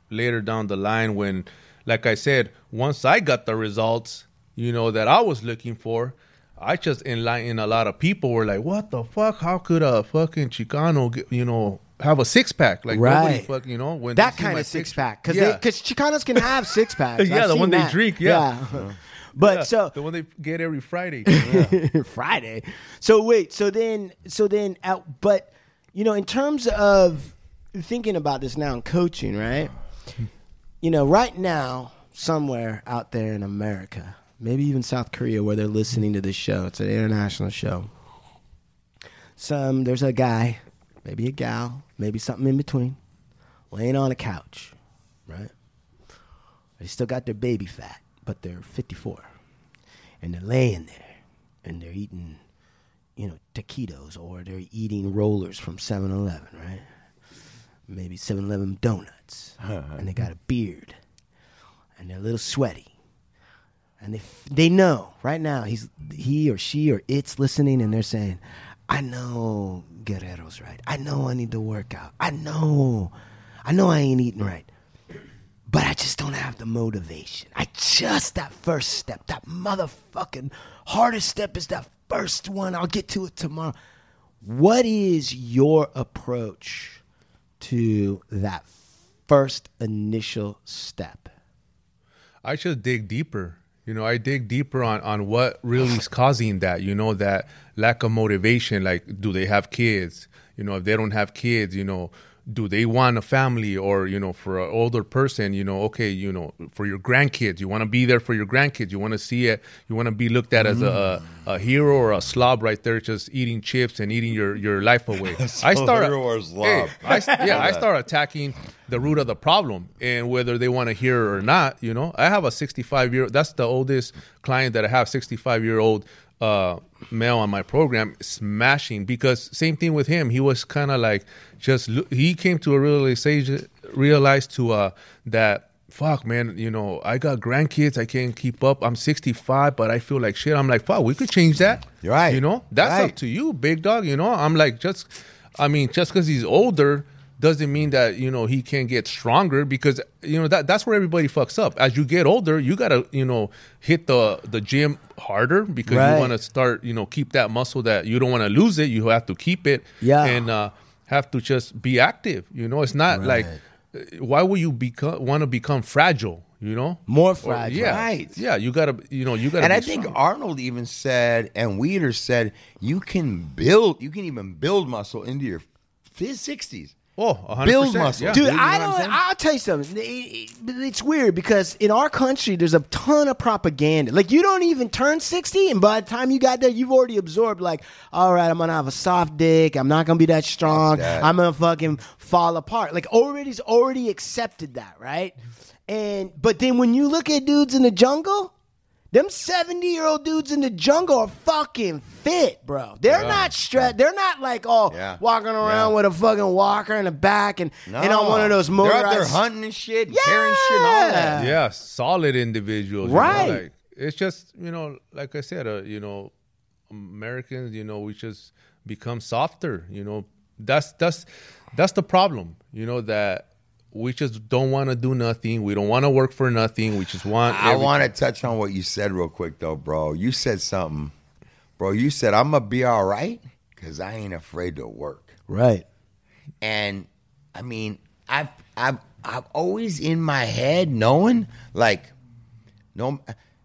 later down the line when, like I said, once I got the results, you know, that I was looking for, I just enlightened a lot of people were like, what the fuck? How could a fucking Chicano, get, you know, have a six pack? Like, Right. fuck, you know, when that kind of six picture- pack. Because yeah. because Chicanos can have six packs. Yeah, I've the one they that. drink, yeah. But Yeah, so the one they get every Friday. Friday. So wait, so then, so then, out, but you know, in terms of thinking about this now and coaching, right? You know, right now, somewhere out there in America, maybe even South Korea, where they're listening to this show, it's an international show. Some there's a guy, maybe a gal, maybe something in between, laying on a couch, right? They still got their baby fat, but they're 54 and they're laying there and they're eating, you know, taquitos or they're eating rollers from 7 Eleven, right? maybe 7-Eleven donuts, uh-huh. and they got a beard, and they're a little sweaty, and they f- they know right now he's he or she or it's listening, and they're saying, "I know Guerrero's right. I know I need to work out. I know, I know I ain't eating right." But I just don't have the motivation. I just that first step, that motherfucking hardest step is that first one. I'll get to it tomorrow. What is your approach to that first initial step? I should dig deeper. You know, I dig deeper on on what really is causing that. You know, that lack of motivation. Like, do they have kids? You know, if they don't have kids, you know, do they want a family? Or you know, for an older person, you know, okay, you know, for your grandkids, you want to be there for your grandkids. You want to see it. You want to be looked at as a, a hero or a slob right there, just eating chips and eating your your life away. I start hero or slob. Hey, I, yeah, I start attacking the root of the problem and whether they want to hear or not. You know, I have a 65 year. That's the oldest client that I have. 65 year old uh, male on my program, smashing. Because same thing with him. He was kind of like just he came to a realization, realized to uh that. Fuck, man, you know, I got grandkids. I can't keep up. I'm 65, but I feel like shit. I'm like, fuck, we could change that. You're right. You know, that's Right. up to you, big dog. You know, I'm like, just, I mean, just because he's older doesn't mean that you know he can get stronger because you know that that's where everybody fucks up. As you get older, you gotta you know hit the the gym harder because Right. you want to start you know keep that muscle that you don't want to lose it. You have to keep it. Yeah. and uh, have to just be active. You know, it's not like uh, why would you become want to become fragile? You know, More Or- fragile. yeah, Right. Yeah, you gotta you know you gotta. And be I think strong. Arnold even said, and Weider said, you can build, you can even build muscle into your sixties. Oh, 100%, build muscle. yeah. Dude, You know I don't. I'll tell you something. It- it- It's weird because in our country, there's a ton of propaganda. Like you don't even turn sixty, and by the time you got there, you've already absorbed. Like, all right, I'm gonna have a soft dick. I'm not gonna be that strong. that. I'm gonna fucking fall apart. Like already's already accepted that, right? And but then when you look at dudes in the jungle. Them 70 year old dudes in the jungle are fucking fit, bro. They're not stressed. They're not like, oh, Yeah. walking around Yeah. with a fucking walker in the back and, and on one of those They're out there hunting and shit, and carrying shit and all that. yeah solid individuals you know, Right. like, it's just you know like i said uh, you know americans you know we just become softer you know that's that's that's the problem you know that we just don't want to do nothing we don't want to work for nothing we just want I want to touch on what you said real quick, though, bro. You said something, bro. You said I'm gonna be all right because I ain't afraid to work. Right. And I mean, I've I've I've always in my head knowing like, no.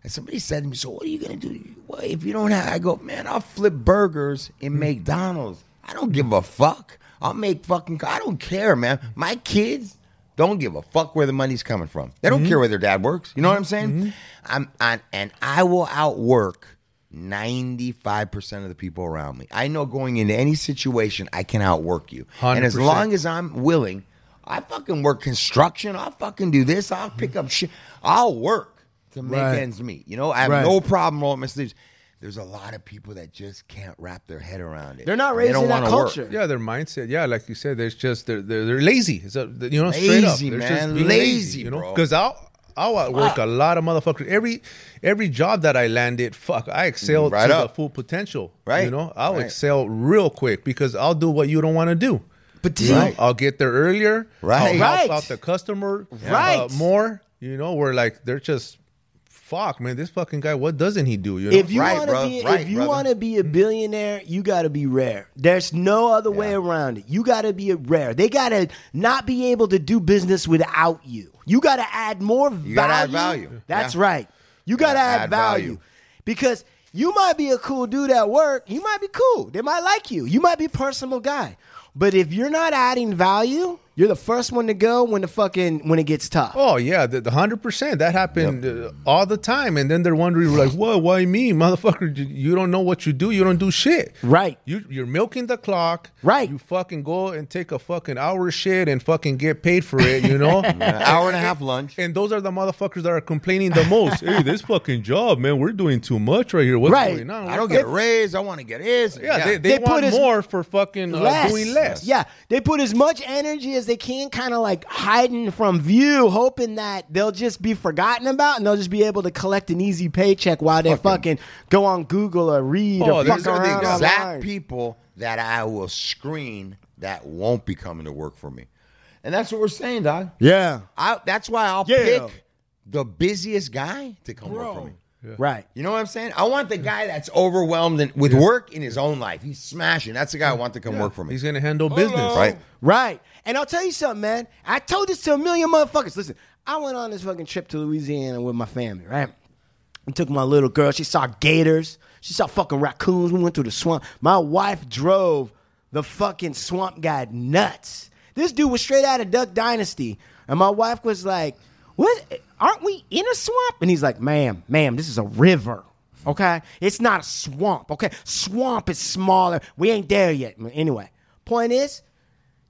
Somebody said to me, "So what are you gonna do well, if you don't have?" I go, "Man, I'll flip burgers in mm. McDonald's. I don't give a fuck. I'll make fucking. I don't care, man. My kids." Don't give a fuck where the money's coming from. They don't mm-hmm. care where their dad works. You know what I'm saying? Mm-hmm. I'm, i and I will outwork 95% of the people around me. I know going into any situation, I can outwork you. And as long as I'm willing, I fucking work construction. I'll fucking do this. I'll pick mm-hmm. up shit. I'll work to make Right. ends meet. You know, I have Right. no problem rolling my sleeves. There's a lot of people that just can't wrap their head around it. They're not They raised don't in that wanna work. culture. yeah their mindset yeah like you said there's just they're they're, they're lazy it's a, you know straight up Lazy, they're man. being Lazy, you know bro. because i'll I'll work a lot of motherfuckers. Every every job that I landed, fuck, I excel Right to up. the full potential. Right. You know, I'll Right. excel real quick because I'll do what you don't want to do. But You see, know, I'll get there earlier. Right. I'll help Right. out the customer uh, Right. more. You know, where like they're just fuck, man. This fucking guy, what doesn't he do? You know, if you Right, want to be Right, if you want to be a billionaire, you got to be rare. There's no other way around it. You got to be a rare. They got to not be able to do business without you. You got to add more value. gotta add value. That's Yeah. right. You got to Gotta add, add value. value. because you might be a cool dude at work. You might be cool. They might like you. You might be a personal guy. But if you're not adding value, you're the first one to go when the fucking when it gets tough. Oh yeah, the, the hundred percent that happened uh, all the time, and then they're wondering like, "What? Why me, motherfucker? You- You don't know what you do. You don't do shit. Right. You you're milking the clock. Right. You fucking go and take a fucking hour of shit and fucking get paid for it. You know. An hour and a half lunch. And those are the motherfuckers that are complaining the most. hey, this fucking job, man, we're doing too much right here. What's Right. going on? I don't get a raise. I want to get his. Yeah, they, they, They want put as- more for fucking uh, less. doing less. Yeah, they put as much energy as they can, kind of like hiding from view, hoping that they'll just be forgotten about and they'll just be able to collect an easy paycheck while they fucking go on Google or read Oh, or fuck these are the exact online. people that I will screen that won't be coming to work for me. And that's what we're saying, dog. Yeah. I, that's why I'll Yeah. pick the busiest guy to come work for me. Right. You know what I'm saying? I want the guy that's overwhelmed in, with work in his own life. He's smashing. That's the guy I want to come work for me. He's gonna handle oh, business. Right. Right. And I'll tell you something, man. I told this to a million motherfuckers. Listen, I went on this fucking trip to Louisiana with my family, right? I took my little girl. She saw gators. She saw fucking raccoons. We went through the swamp. My wife drove the fucking swamp guy nuts. This dude was straight out of Duck Dynasty. And my wife was like, What? Aren't we in a swamp? And he's like, Ma'am, ma'am, this is a river. Okay? It's not a swamp. Okay? Swamp is smaller. We ain't there yet. Anyway, point is,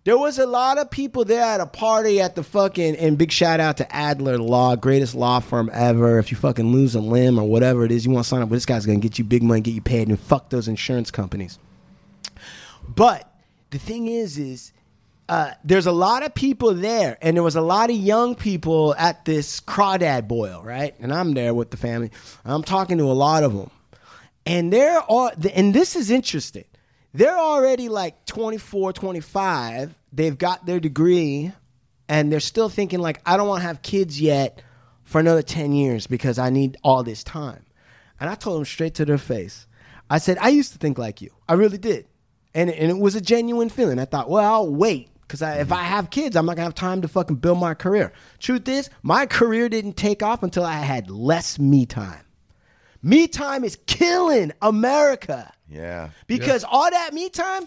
there was a lot of people there at a party at the fucking and big shout out to Adler Law, greatest law firm ever. If you fucking lose a limb or whatever it is, you want to sign up with this guy's gonna get you big money, get you paid, and fuck those insurance companies. But the thing is, is uh, there's a lot of people there, and there was a lot of young people at this crawdad boil, right? And I'm there with the family. I'm talking to a lot of them, and there are, and this is interesting. They're already like 24, 25. They've got their degree, and they're still thinking like, I don't want to have kids yet for another 10 years because I need all this time. And I told them straight to their face. I said, I used to think like you. I really did. And, and it was a genuine feeling. I thought, well, I'll wait. Because if I have kids, I'm not going to have time to fucking build my career. Truth is, my career didn't take off until I had less me time. Me time is killing America. Yeah. Because all that me time,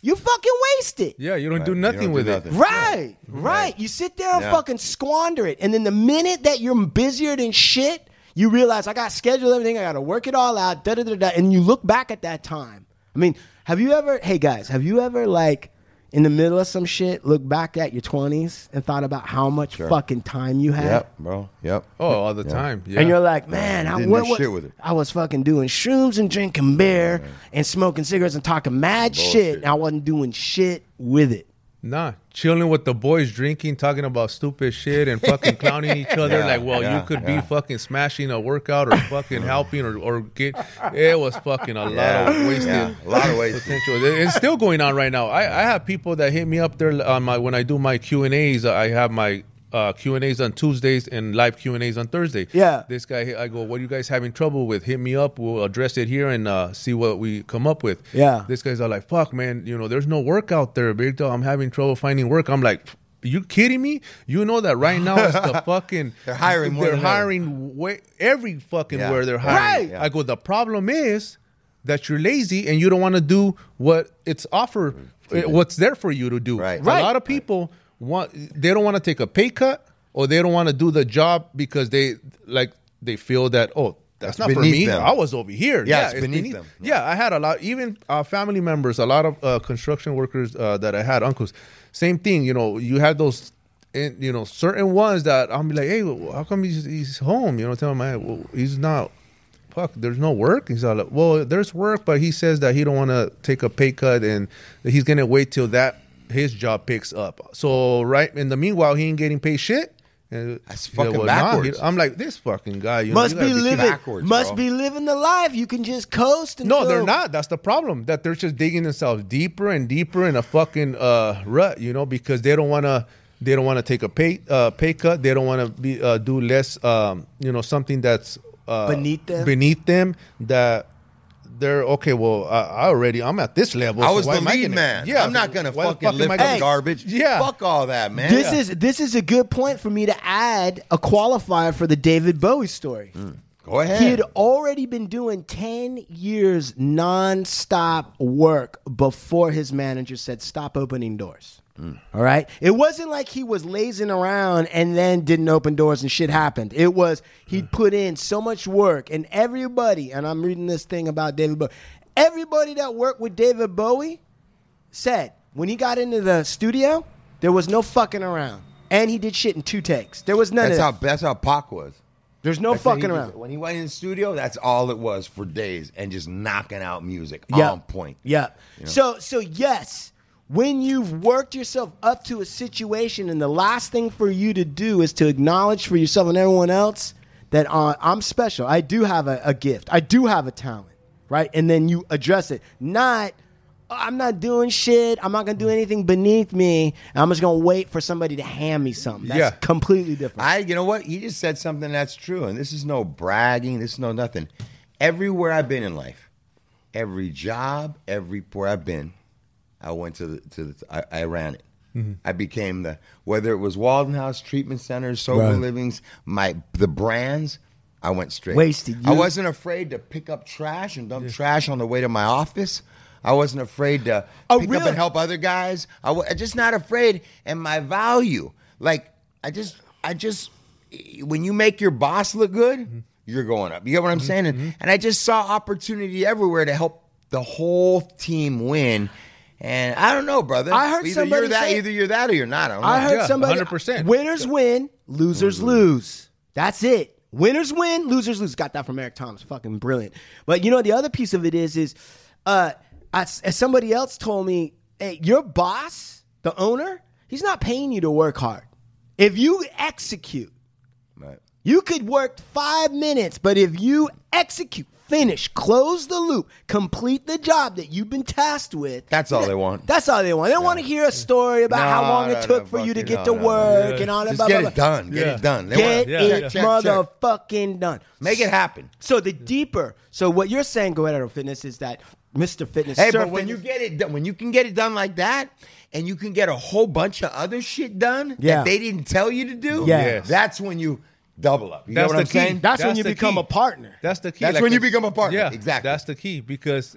you fucking waste it. Yeah, you don't Right. do nothing don't do with nothing. it. Right, right. You sit there and Yeah. fucking squander it. And then the minute that you're busier than shit, you realize I got to schedule everything, I got to work it all out, da da da da. And you look back at that time. I mean, have you ever, hey guys, have you ever like in the middle of some shit, look back at your 20s and thought about how much fucking time you had? Yep, bro. Yep. Oh, all the time. Yeah. And you're like, man, I, what, what- shit with it. I was fucking doing shrooms and drinking beer and smoking cigarettes and talking mad shit. And I wasn't doing shit with it. Nah, chilling with the boys, drinking, talking about stupid shit, and fucking clowning each other. Yeah, like, well, yeah, you could yeah. be fucking smashing a workout or fucking helping or, or get. It was fucking a lot of wasted. A lot of wasted. potential. It's still going on right now. I, I have people that hit me up there on my when I do my Q and A's. I have my uh, Q and A's on Tuesdays and live Q and A's on Thursday. Yeah. This guy, I go, what are you guys having trouble with? Hit me up. We'll address it here and uh, see what we come up with. Yeah. This guy's all like, fuck, man. You know, there's no work out there, big dog. I'm having trouble finding work. I'm like. You kidding me? You know that right now it's the fucking They're hiring They're hiring way, every fucking Yeah. where they're hiring. Right. I go. The problem is that you're lazy and you don't want to do what it's offer, eh, what's there for you to do. Right. right. A lot of people want they don't want to take a pay cut or they don't want to do the job because they like they feel that oh that's, not for me. them. I was over here. Yeah, it's beneath them. Yeah. I had a lot, even uh, family members, a lot of uh, construction workers uh, that I had, uncles. Same thing. You know, you had those. And you know, certain ones that I'm like, hey, well, how come he's, he's home? You know, tell him, well, he's not fuck, there's no work. He's all like, well, there's work, but he says that he don't want to take a pay cut and he's gonna wait till that his job picks up. So right in the meanwhile, he ain't getting paid shit. And That's fucking nah, backwards. he- I'm like this fucking guy. You know, Must you be gotta living. backwards, must bro. be living the life. You can just coast. No, they're not. That's the problem. That they're just digging themselves deeper and deeper in a fucking uh, rut. You know, because they don't want to. They don't want to take a pay uh, pay cut. They don't want to be uh, do less. Um, you know, something that's uh, Beneath them? Beneath them. That they're okay. Well, I, I already. I'm at this level. I so was why the lead gonna- man. Yeah, I'm not gonna fucking fuck am lift up gonna- garbage. Yeah. fuck all that, man. This is this is a good point for me to add a qualifier for the David Bowie story. Hmm. Go ahead. He had already been doing 10 years non-stop work before his manager said stop opening doors. Mm. All right? It wasn't like he was lazing around and then didn't open doors and shit happened. It was he'd mm. put in so much work and everybody, and I'm reading this thing about David Bowie. Everybody that worked with David Bowie said when he got into the studio, there was no fucking around. And he did shit in two takes. There was none that's of how that's how Pac was. There's no That's fucking he- around. When he went in the studio, that's all it was for days, and just knocking out music Yeah. on point. Yeah. So so yes, when you've worked yourself up to a situation and the last thing for you to do is to acknowledge for yourself and everyone else that uh, I'm special. I do have a, a gift. I do have a talent, right? And then you address it. Not, "Oh, I'm not doing shit. I'm not going to do anything beneath me. I'm just going to wait for somebody to hand me something. That's Yeah. completely different. I, you know what? You just said something that's true, and this is no bragging. This is no nothing. Everywhere I've been in life, every job, every everywhere I've been, I went to the to the. I, I ran it. Mm-hmm. I became the whether it was Walden House treatment centers, sober Right. livings, my the brands. I went straight. Wasted I wasn't afraid to pick up trash and dump trash on the way to my office. I wasn't afraid to Oh, pick up and help other guys. I was just not afraid. And my value, like I just, I just, when you make your boss look good, Mm-hmm. you're going up. You get what I'm saying? And, and I just saw opportunity everywhere to help the whole team win. And I don't know, brother. I heard either somebody you're that, say- either you're that, or you're not. I, don't know. I heard Yeah, somebody 100%. winners win, losers lose. That's it. Winners win, losers lose. Got that from Eric Thomas. Fucking brilliant. But you know the other piece of it is is uh as, as somebody else told me, hey, your boss, the owner, he's not paying you to work hard. If you execute, Right. you could work five minutes, but if you execute, finish, close the loop, complete the job that you've been tasked with. That's all they want. That's all they want. They don't want to hear a story about how long no, it took no, for you to get it. to No, no, work yeah. and all that. Just blah, get blah, it blah. done. Get Yeah. it done. They Get want- Yeah, it yeah. Check, check, check. motherfucking done. Make it happen. So the deeper, so what you're saying, Guerrero Fitness, is that Mr. Fitness. Hey, Sir but when you get it done, when you can get it done like that, and you can get a whole bunch of other shit done Yeah. that they didn't tell you to do, Yeah. Yes. that's when you double up. You That's know what the I'm key. saying? That's when you become key. a partner. That's the key. That's when I- you become a partner. Yeah, Exactly. That's the key because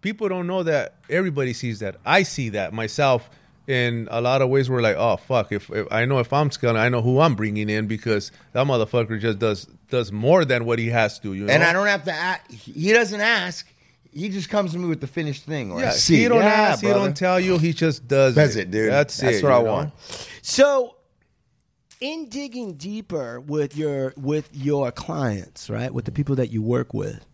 people don't know that everybody sees that. I see that myself in a lot of ways. We're like, oh fuck! If, if I know if I'm gonna, I know who I'm bringing in because that motherfucker just does does more than what he has to. You know? and I don't have to. Ask, he doesn't ask. He just comes to me with the finished thing. Or Yeah, a C. he don't Yeah, ask. He don't tell you. He just does. That's it, dude. That's, That's it. what I know? want. So, in digging deeper with your with your clients, right, with the people that you work with,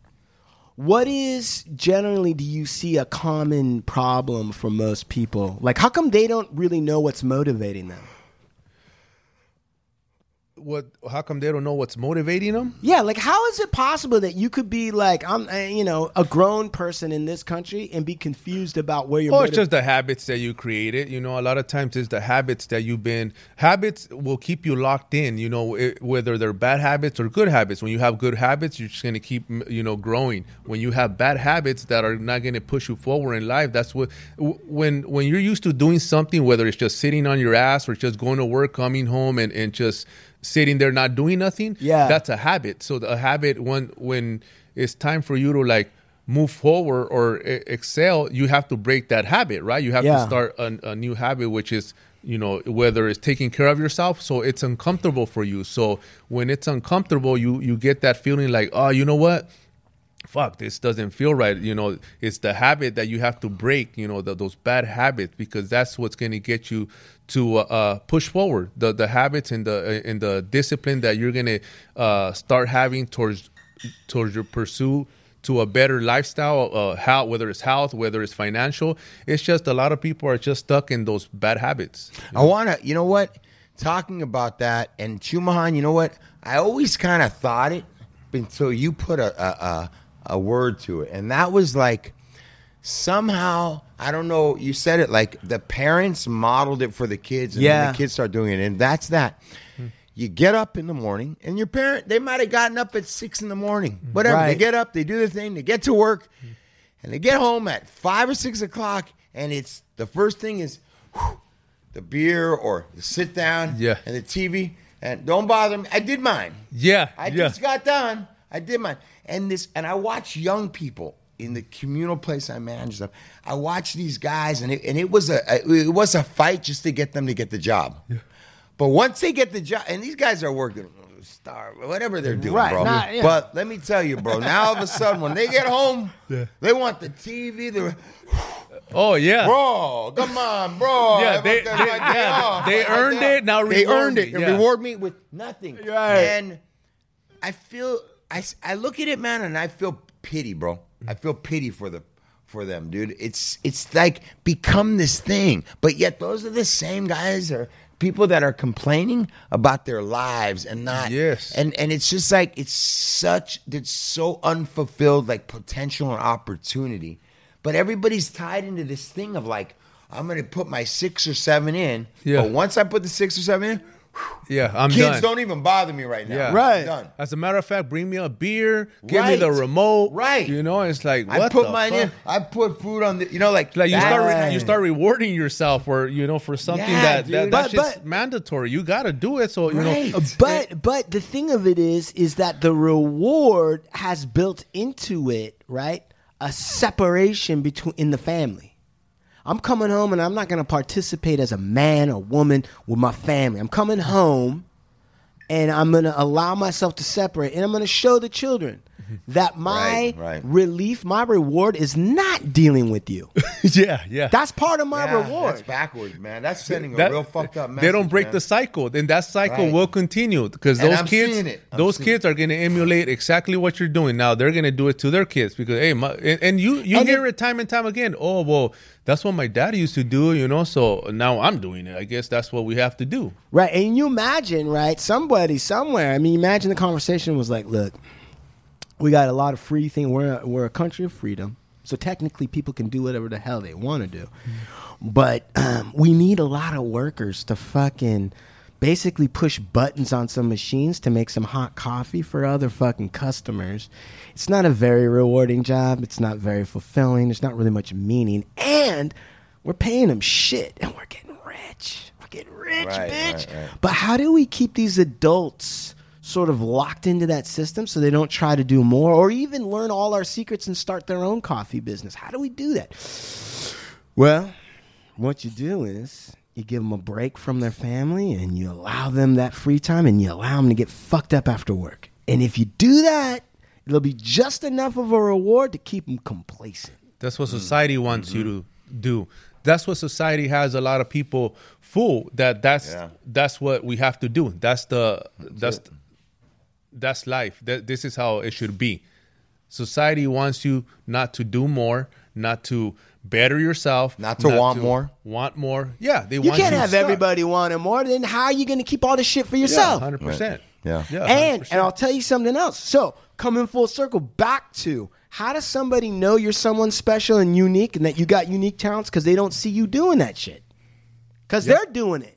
what is generally do you see a common problem for most people? Like, how come they don't really know what's motivating them? What? How come they don't know what's motivating them? Yeah, like how is it possible that you could be like I'm, uh, you know, a grown person in this country and be confused about where you're? Oh, it's just the habits that you created. You know, a lot of times it's the habits that you've been. Habits will keep you locked in. You know, it, whether they're bad habits or good habits. When you have good habits, you're just going to keep, you know, growing. When you have bad habits that are not going to push you forward in life, that's what. When when you're used to doing something, whether it's just sitting on your ass or just going to work, coming home, and and just sitting there not doing nothing. Yeah. that's a habit. So a habit when when it's time for you to like move forward or e- excel, you have to break that habit, right? You have Yeah. to start a, a new habit, which is you know whether it's taking care of yourself. So it's uncomfortable for you. So when it's uncomfortable, you you get that feeling like, oh, you know what? Fuck, this doesn't feel right. You know, it's the habit that you have to break. You know, the, those bad habits because that's what's going to get you to uh, uh, push forward. The the habits and the and the discipline that you're going to uh, start having towards towards your pursuit to a better lifestyle. Uh, how whether it's health, whether it's financial, it's just a lot of people are just stuck in those bad habits. I want to, you know what? Talking about that and Chumahan, you know what? I always kind of thought it until you put a, a, a, a word to it. And that was like somehow, I don't know, you said it like the parents modeled it for the kids and Yeah. then the kids start doing it. And that's that. Hmm. You get up in the morning, and your parent, they might have gotten up at six in the morning. Hmm. Whatever. They get up, they do their thing, they get to work, and they get home at five or six o'clock, and it's the first thing is whew, the beer or the sit down Yeah. and the TV. And don't bother me. I did mine. Yeah, I yeah. just got done. I did mine. And this and I watch young people in the communal place I manage them. I watch these guys and it, and it was a, it was a fight just to get them to get the job. But once they get the job and these guys are working star whatever they're doing, Right, bro. not- yeah. But let me tell you, bro, now all of a sudden when they get home, they want the TV, the Oh yeah, Bro, come on, bro. Yeah, they- they- yeah, they earned it, now they earned me, it yeah. reward me with nothing. Right. And I feel I, I look at it, man, and I feel pity, bro. I feel pity for the for them, dude. It's it's like become this thing. But yet those are the same guys or people that are complaining about their lives and not Yes. and and it's just like it's such it's so unfulfilled like potential and opportunity. But everybody's tied into this thing of like I'm gonna put my six or seven in. Yeah. But once I put the six or seven in, Yeah, I'm kids done. don't even bother me right now. Yeah. I'm Right. done. As a matter of fact, bring me a beer, give me the remote. Right. You know, it's like what I put the mine fuck? in. I put food on the. You know, like Like you start, re- Right. you start rewarding yourself, for you know, for something Yeah, that, dude. that But- that's just but- mandatory. You got to do it. So you Right. know, But but the thing of it is is that the reward has built into it, right? A separation between in the family. I'm coming home and I'm not going to participate as a man or woman with my family. I'm coming home and I'm going to allow myself to separate and I'm going to show the children that my Right, right. relief, my reward is not dealing with you. yeah, yeah. That's part of my Yeah, reward. That's backwards, man. That's sending a real fucked up message. they don't break man. the cycle, then that cycle Right. will continue because those I'm kids, it. Those seeing kids are going to emulate exactly what you're doing. Now they're going to do it to their kids because hey, my, and, and you you And hear it- it time and time again. Oh well, that's what my dad used to do, you know. So now I'm doing it. I guess that's what we have to do. Right. And you imagine, right, somebody somewhere, I mean, imagine the conversation was like, look, we got a lot of free thing. We're a, we're a country of freedom. So technically people can do whatever the hell they want to do. But um, we need a lot of workers to fucking basically push buttons on some machines to make some hot coffee for other fucking customers. It's not a very rewarding job. It's not very fulfilling. There's not really much meaning. And we're paying them shit and we're getting rich. We're getting rich, Right, bitch. right, right. But how do we keep these adults sort of locked into that system so they don't try to do more or even learn all our secrets and start their own coffee business? How do we do that? Well, what you do is you give them a break from their family and you allow them that free time and you allow them to get fucked up after work. And if you do that, it'll be just enough of a reward to keep them complacent. That's what society wants you to do. That's what society has a lot of people fool that that's Yeah. that's what we have to do. That's the that's that's life. That this is how it should be. Society wants you not to do more, not to better yourself, Not to want more. Want more. Yeah, they You want can't you have stuck. everybody wanting more, then how are you going to keep all this shit for yourself? hundred percent. Yeah. yeah, and 100%. and I'll tell you something else. So coming full circle back to how does somebody know you're someone special and unique and that you got unique talents because they don't see you doing that shit because they're doing it yeah.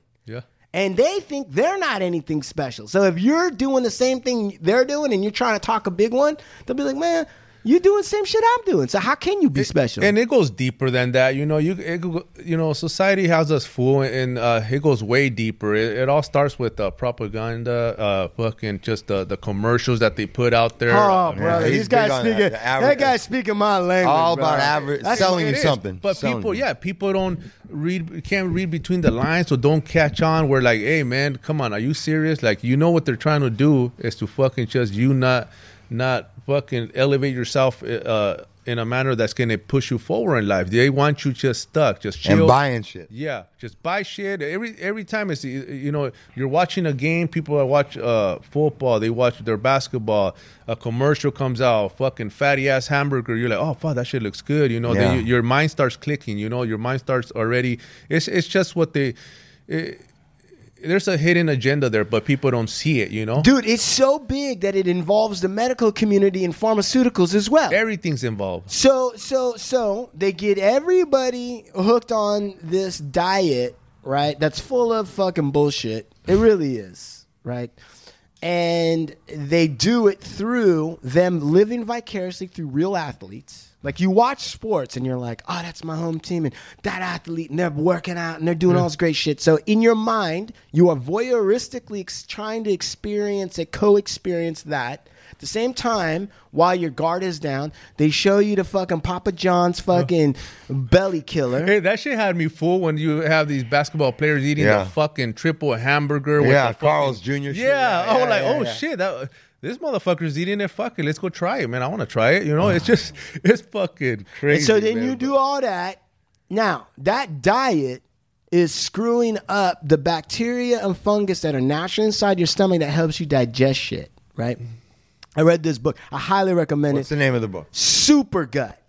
And they think they're not anything special. So if you're doing the same thing they're doing and you're trying to talk a big one, they'll be like, man. You're doing the same shit I'm doing, so how can you be special? And it goes deeper than that. You know, you it, you know, society has us fooled, and uh, it goes way deeper. It, it all starts with uh, propaganda, uh, fucking just the the commercials that they put out there. Oh, Uh, brother, he's these guys speaking. that, That, guy's speaking my language. All bro. about average, That's selling you something. But Selling people, you. yeah, people don't read, can't read between the lines, so don't catch on. We're like, hey, man, come on, are you serious? Like, you know what they're trying to do is to fucking just you not, not fucking elevate yourself uh, in a manner that's gonna push you forward in life. They want you just stuck, just chill, and buying shit. yeah, just buy shit. Every every time it's you know you're watching a game, people that watch uh, football, they watch their basketball. A commercial comes out, fucking fatty ass hamburger. You're like, oh fuck, that shit looks good. You know, then you, your mind starts clicking. You know, your mind starts already. It's it's just what they. It, there's a hidden agenda there, but people don't see it. You know, Dude, it's so big that it involves the medical community and pharmaceuticals as well. everything's involved. So, so, so they get everybody hooked on this diet, right? That's full of fucking bullshit. It really is, right? And they do it through them living vicariously through real athletes. Like you watch sports and you're like, oh, that's my home team and that athlete and they're working out and they're doing all this great shit. So in your mind, you are voyeuristically ex- trying to experience a co-experience that. At the same time, while your guard is down, they show you the fucking Papa John's fucking belly killer. Hey, that shit had me fool when you have these basketball players eating Yeah. the fucking triple hamburger. with Yeah, the fucking- Carl's Jr. shit. Yeah, Yeah, I was like, oh, yeah, oh yeah. shit, that this motherfucker's eating it. Fuck it, let's go try it, man. I want to try it. You know, it's just it's fucking crazy. And so then man. you do all that. Now, that diet is screwing up the bacteria and fungus that are naturally inside your stomach that helps you digest shit, right? Mm-hmm. I read this book. I highly recommend it. What's it. the name of the book? Super Gut.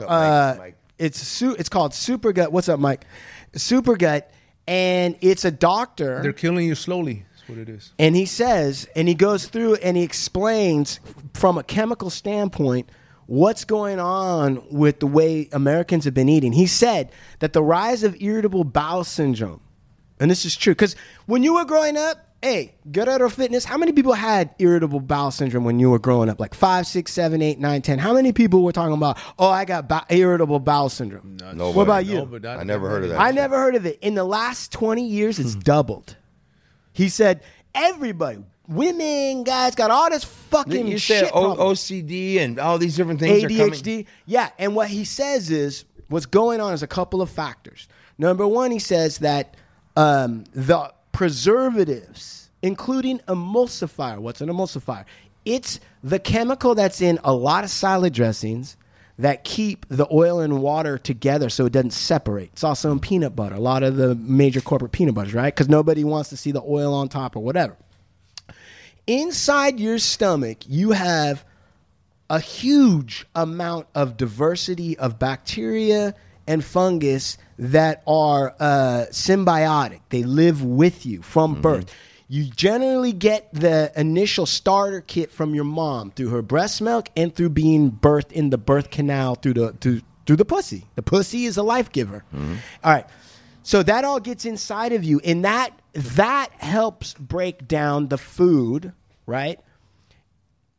up, uh, Mike? Mike? it's su- it's called Super Gut. What's up, Mike? Super Gut, and it's a doctor. They're killing you slowly. That's what it is. And he says, and he goes through and he explains from a chemical standpoint what's going on with the way Americans have been eating. He said that the rise of irritable bowel syndrome, and this is true, because when you were growing up, hey, Guerrero Fitness, how many people had irritable bowel syndrome when you were growing up? Like five, six, seven, eight, nine, ten. How many people were talking about, oh, I got ba- irritable bowel syndrome? Nobody. What about you? No, I never heard of that. I never heard of it. In the last 20 years, it's doubled. He said, everybody, women, guys, got all this fucking You shit. said o- OCD and all these different things are coming. ADHD. Yeah, and what he says is what's going on is a couple of factors. Number one, he says that um, the preservatives, including emulsifier. What's an emulsifier? It's the chemical that's in a lot of salad dressings that keep the oil and water together so it doesn't separate. It's also in peanut butter. A lot of the major corporate peanut butters, right? Because nobody wants to see the oil on top or whatever. Inside your stomach, you have a huge amount of diversity of bacteria and fungus that are uh, symbiotic. They live with you from birth. You generally get the initial starter kit from your mom through her breast milk and through being birthed in the birth canal through the through, through the pussy. The pussy is a life giver. All right. So that all gets inside of you, and that that helps break down the food, right?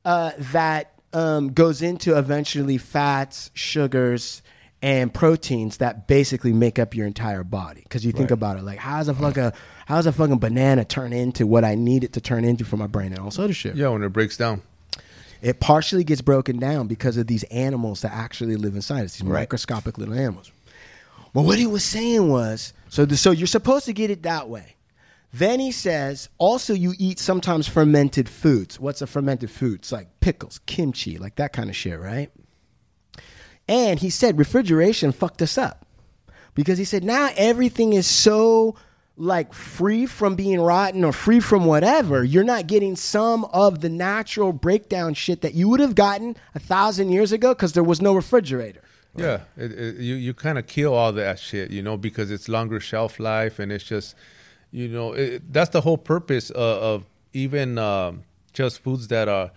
uh, that um, goes into eventually fats, sugars, and proteins that basically make up your entire body. Because you think about it, like how's a fucking how's a fucking banana turn into what I need it to turn into for my brain and all sorts of shit. Yeah, when it breaks down. It partially gets broken down because of these animals that actually live inside us, these Right. microscopic little animals. Well, what he was saying was, so the, so you're supposed to get it that way. Then he says, also you eat sometimes fermented foods. What's a fermented food? It's like pickles, kimchi, like that kind of shit, right? And he said refrigeration fucked us up because he said now everything is so like free from being rotten or free from whatever. You're not getting some of the natural breakdown shit that you would have gotten a thousand years ago because there was no refrigerator. Yeah, it, it, you you kind of kill all that shit, you know, because it's longer shelf life, and it's just, you know, it, that's the whole purpose of, of even um, just foods that are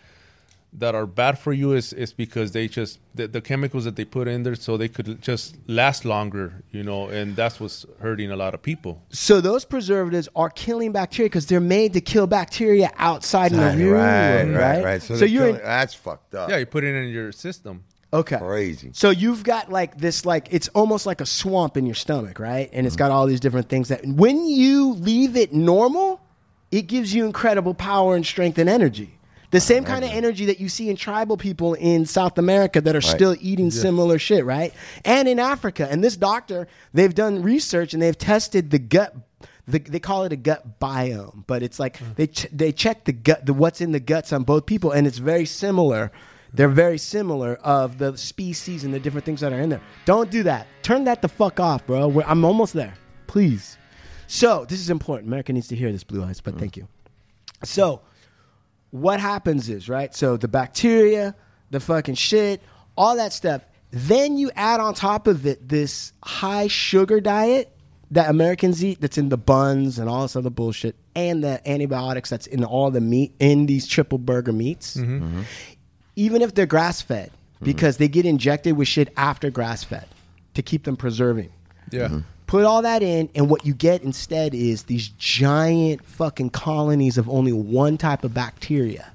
that are bad for you is is because they just the, the chemicals that they put in there, so they could just last longer, you know, and that's what's hurting a lot of people. So those preservatives are killing bacteria because they're made to kill bacteria outside in the real right, right, right? right. So, So they're you're in, killing- that's fucked up. Yeah, you put it in your system. okay. Crazy. So you've got like this, like it's almost like a swamp in your stomach, right? And it's mm-hmm. got all these different things that when you leave it normal, it gives you incredible power and strength and energy. The same kind of energy that you see in tribal people in South America that are still eating similar shit, right? And in Africa. And this doctor, they've done research and they've tested the gut. The, they call it a gut biome, but it's like mm. they ch- they check the gut, the what's in the guts on both people, and it's very similar. They're very similar of the species and the different things that are in there. Don't do that. Turn that the fuck off, bro. We're, I'm almost there. Please. So this is important. America needs to hear this, Blue Eyes. But mm. thank you. So what happens is, right? So the bacteria, the fucking shit, all that stuff. Then you add on top of it this high sugar diet that Americans eat that's in the buns and all this other bullshit, and the antibiotics that's in all the meat in these triple burger meats. Mm-hmm. Mm-hmm. Even if they're grass fed, mm-hmm. because they get injected with shit after grass fed to keep them preserving. Yeah. Put all that in, and what you get instead is these giant fucking colonies of only one type of bacteria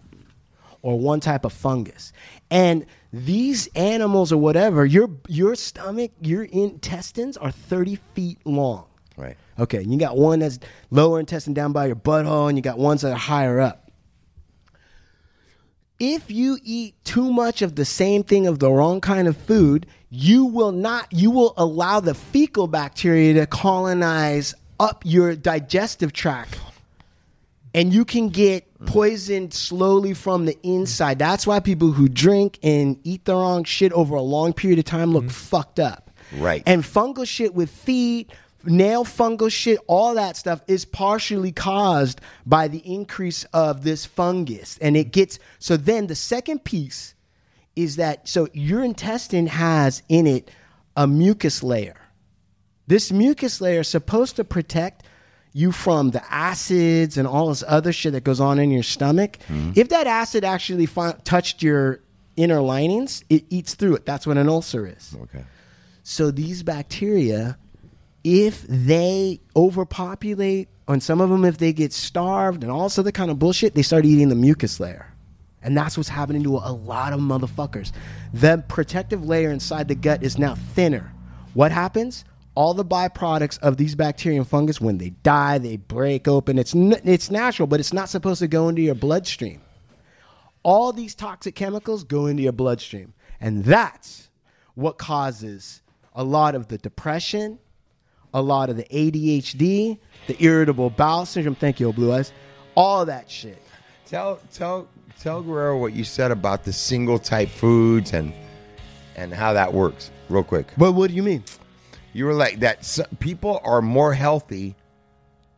or one type of fungus. And these animals or whatever, your your stomach, your intestines are 30 feet long. Right. Okay, and you got one that's lower intestine down by your butthole, and you got ones that are higher up. If you eat too much of the same thing of the wrong kind of food, you will not you will allow the fecal bacteria to colonize up your digestive tract. And you can get poisoned slowly from the inside. That's why people who drink and eat the wrong shit over a long period of time look mm-hmm. fucked up. Right. And fungal shit with feet, nail fungal shit, all that stuff is partially caused by the increase of this fungus. And it gets so then the second piece is that so your intestine has in it a mucus layer. This mucus layer is supposed to protect you from the acids and all this other shit that goes on in your stomach. Mm-hmm. If that acid actually fi- touched your inner linings, it eats through it. That's what an ulcer is. Okay. So these bacteria, if they overpopulate, on some of them, if they get starved and all this other kind of bullshit, they start eating the mucus layer. And that's what's happening to a lot of motherfuckers. The protective layer inside the gut is now thinner. What happens? All the byproducts of these bacteria and fungus, when they die, they break open. It's, n- it's natural, but it's not supposed to go into your bloodstream all these toxic chemicals go into your bloodstream. And that's what causes a lot of the depression, a lot of the ADHD, the irritable bowel syndrome. Thank you, Blue Eyes. All that shit. Tell tell tell Guerrero what you said about the single type foods and and how that works, real quick. But what do you mean? You were like that. people are more healthy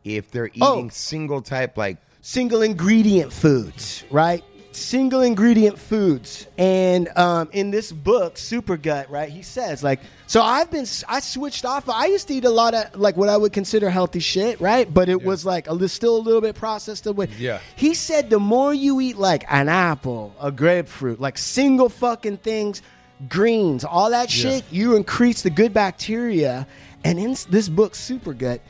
if they're oh. eating Oh. single type, like Single ingredient foods, right? Single ingredient foods. And um, in this book, Super Gut, right, he says, like, so I've been, I switched off. I used to eat a lot of, like, what I would consider healthy shit, right? But it was like a, li- still a little bit processed away. Yeah. He said the more you eat, like, an apple, a grapefruit, like single fucking things, greens, all that shit, you increase the good bacteria. And in this book, Super Gut,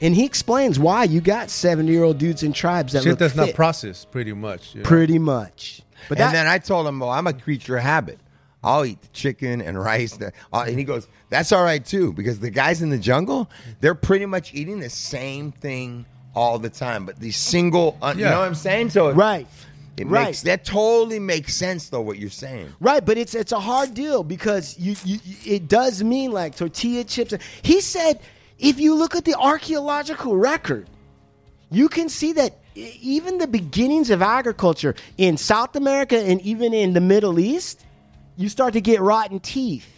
and he explains why you got 70 year old dudes in tribes that Shit look that's not fit. processed, pretty much. you know? Pretty much. But and that, then I told him, well, I'm a creature of habit. I'll eat the chicken and rice. Uh, And he goes, that's all right too, because the guys in the jungle, they're pretty much eating the same thing all the time. But the single, uh, you know what I'm saying? So right. it right. makes that totally makes sense though. What you're saying. Right, but it's it's a hard deal because you, you it does mean like tortilla chips. He said if you look at the archaeological record, you can see that even the beginnings of agriculture in South America and even in the Middle East, you start to get rotten teeth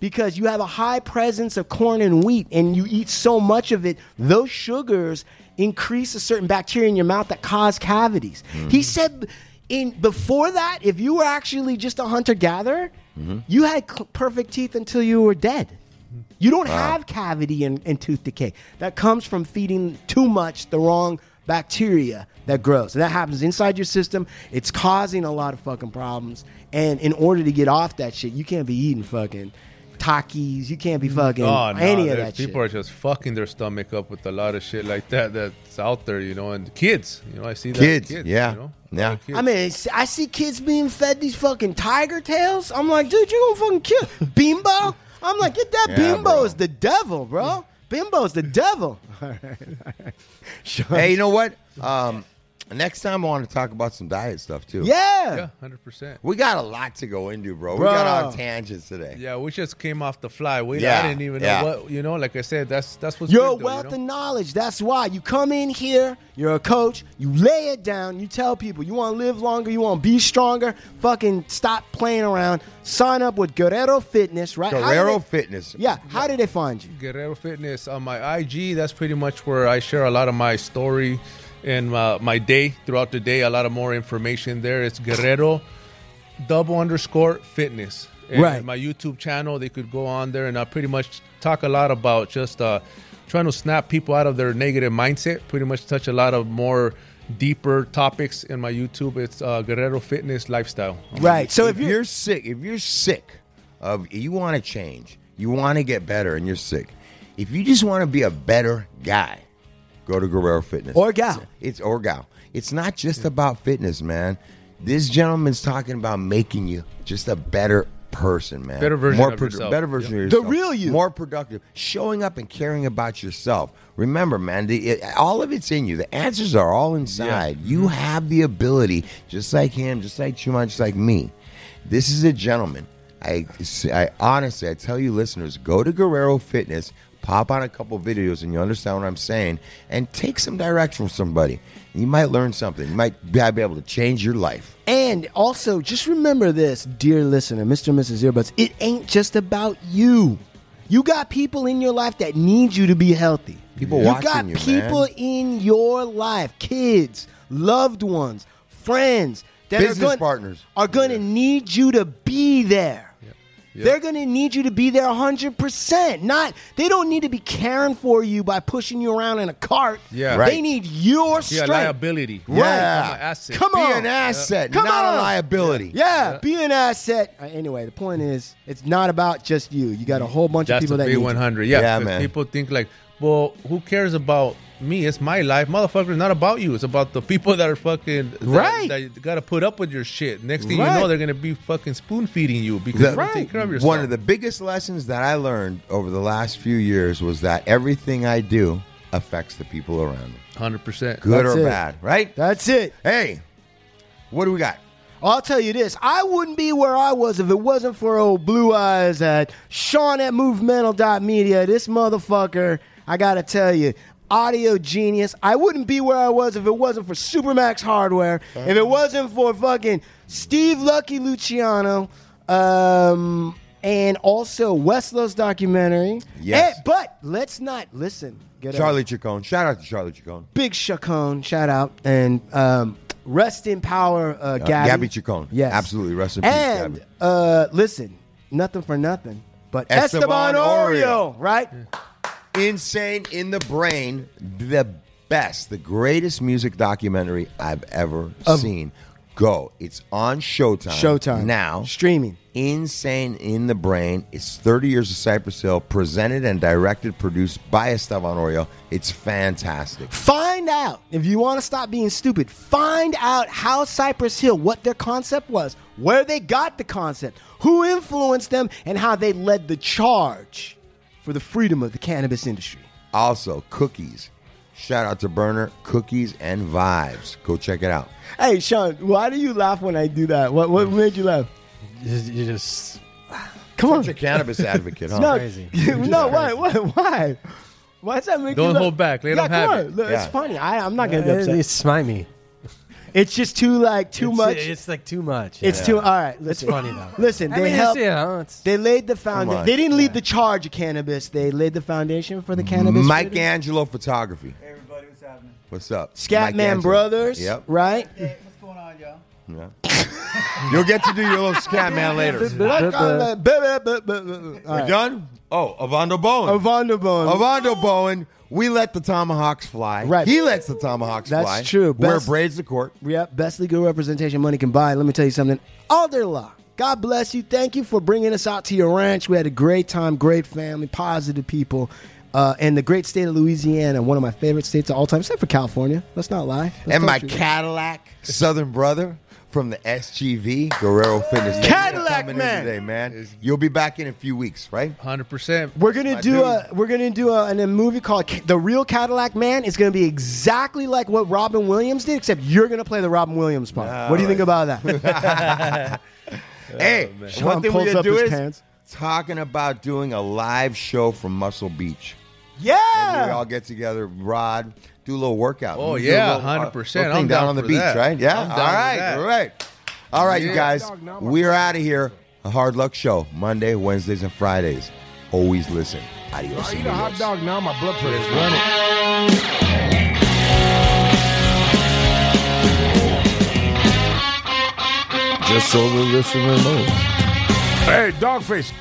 because you have a high presence of corn and wheat and you eat so much of it those sugars increase a certain bacteria in your mouth that cause cavities. He mm-hmm. said in before that if you were actually just a hunter gatherer mm-hmm. you had perfect teeth until you were dead you don't have cavity and, and tooth decay that comes from feeding too much the wrong bacteria that grows and that happens inside your system it's causing a lot of fucking problems and in order to get off that shit you can't be eating fucking Takis, you can't be fucking Oh, no, any of there's- that people shit. are just fucking their stomach up with a lot of shit like that that's out there, you know. And kids, you know, I see that in Kids, yeah. you know? Yeah. I mean, I see kids being fed these fucking tiger tails. I'm like, dude, you're gonna fucking kill Bimbo? I'm like, get that Yeah, Bimbo bro. is the devil, bro. Bimbo's the devil. hey, you know what? Um, next time I want to talk about some diet stuff too. Yeah. yeah, hundred percent. We got a lot to go into, bro. We Bro. got on tangents today. Yeah, we just came off the fly. We Yeah, I didn't even yeah. know what you know. Like I said, that's that's what's You're a good, though, wealth you know? of knowledge. That's why you come in here. You're a coach. You lay it down. You tell people you want to live longer. You want to be stronger. Fucking stop playing around. Sign up with Guerrero Fitness, right? How do Guerrero they- Fitness. Yeah. How did they find you? Guerrero Fitness on my IG. That's pretty much where I share a lot of my story and uh, my day throughout the day. A lot of more information there. It's Guerrero double underscore fitness. And Right. My YouTube channel, they could go on there and I pretty much talk a lot about just uh, trying to snap people out of their negative mindset. Pretty much touch a lot of more deeper topics in my YouTube. It's uh, Guerrero Fitness Lifestyle. Right. So if, you're, sick, if you're sick of you want to change, you want to get better, and you're sick. If you just want to be a better guy, go to Guerrero Fitness Or gal. It's or gal. It's not just about fitness, man. This gentleman's talking about making you just a better person, man. Better version More of produ- yourself. Better version Yep. of The real you. More productive. Showing up and caring about yourself. Remember, man, the, it, all of it's in you. The answers are all inside. You have the ability, just like him, just like Chuma, just like me. This is a gentleman. I, I honestly, I tell you, listeners, go to Guerrero Fitness, pop on a couple videos, and you understand what I'm saying, and take some direction from somebody. You might learn something. You might be able to change your life. And also, just remember this, dear listener, Mr. and Mrs. Earbuds, it ain't just about you. You got people in your life that need you to be healthy. People you watching got you, people man. in your life, kids, loved ones, friends, that Business are going, partners. are going to need you to be there. They're going to need you to be there 100%. Not they don't need to be caring for you by pushing you around in a cart. Yeah. Right. They need your Yeah, strength. liability. Yeah. Become an asset. Come on. Be on. an asset, Come not on. a liability. Yeah, be an asset. Uh, anyway, the point is, it's not about just you. You got a whole bunch That's of people the that need you. B100. Yeah, Yeah, 'cause man. People think like, well, who cares about me? It's my life, motherfucker. It's not about you. It's about the people that are fucking that, Right. That got to put up with your shit. Next thing Right. you know, they're gonna be fucking spoon feeding you because The- you don't take care of yourself. One of the biggest lessons that I learned over the last few years was that everything I do affects the people around me, hundred percent. good That's or it. bad. Right? That's it. Hey, what do we got? I'll tell you this: I wouldn't be where I was if it wasn't for old Blue Eyes at Sean at Movemental.media. This motherfucker, I gotta tell you, audio genius. I wouldn't be where I was if it wasn't for Supermax Hardware. If it wasn't for fucking Steve Lucky Luciano, um, and also Westlow's documentary. Yes. Eh, but let's not listen. Get a Charlie Chacon. Shout out to Charlie Chacon. big Chacon, shout out, and um, rest in power, uh, Uh, Gabby. Gabby Chacon. Yes, Absolutely. Rest in peace, And Gabby. uh, listen, nothing for nothing, but Estevan Estevan, Oriol. Oriol, right? Insane in the Brain, the best, the greatest music documentary I've ever seen. Go. It's on Showtime. Showtime Now. streaming. Insane in the Brain. It's 30 Years of Cypress Hill, presented and directed, produced by Estevan Oriol. It's fantastic. Find out if you want to stop being stupid. Find out how Cypress Hill, what their concept was, where they got the concept, who influenced them, and how they led the charge for the freedom of the cannabis industry. Also, cookies. Shout out to Berner, Cookies and Vibes. Go check it out. Hey, Sean, why do you laugh when I do that? What what made you laugh? You just, you just Come on. Such a cannabis advocate, huh? No, crazy. no, why, why, why? Why does that make Don't you laugh? hold back. Let yeah, them have come it. on. Look, It's Yeah. funny. I, I'm not gonna be upset. It's smimey. It's just too like too It's- much. It's like too much. It's yeah. too. All right, listen. funny, though. Listen, I they mean, helped. you know, They laid the foundation. They didn't lead the charge of cannabis. They laid the foundation for the cannabis. Mike. Angelo Photography. Hey everybody, what's happening? What's up? Scatman Mike Brothers. Yep. Right. Yeah. You'll get to do your little scat man later. All We're right. done? Oh, Avando Bowen. Avonda Bone. Avando Bowen. We let the tomahawks fly. Right. He lets the tomahawks fly. That's fly. true. Wear Best- braids the court. Yep, best legal representation money can buy. Let me tell you something. Alder Law. God bless you. Thank you for bringing us out to your ranch. We had a great time, great family, positive people, uh, and the great state of Louisiana, one of my favorite states of all time, except for California. Let's not lie. Let's and my the truth. Cadillac Southern brother from the SGV Guerrero Fitness. Thank you for Cadillac coming in man. today, man. You'll be back in a few weeks, right? Hundred percent. We're gonna My do dude. a we're gonna do a, a movie called Ca- The Real Cadillac Man. It's gonna be exactly like what Robin Williams did, except you're gonna play the Robin Williams part. what do you think about that? hey, oh, Sean one thing we pulls can up do his is pants. talking about doing a live show from Muscle Beach. Maybe we yeah. all get together, Rod, do a little workout. Oh, yeah, a little, uh, 100%. little I'm down down on the for beach, that. right? Yeah. I'm all down with right. that. All right. All right, you guys. We're out of here. A hard luck show Monday, Wednesdays, and Fridays. Always listen. Adios. I eat a hot dog now, my blood pressure's Run it. Just so the listener knows. Hey, Dogface.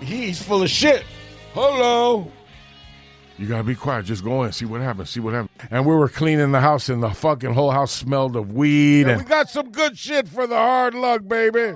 He's full of shit. Hello. You gotta be quiet. Just go in, see what happens. See what happens. And we were cleaning the house, and the fucking whole house smelled of weed. Yeah, and we got some good shit for the hard luck, baby.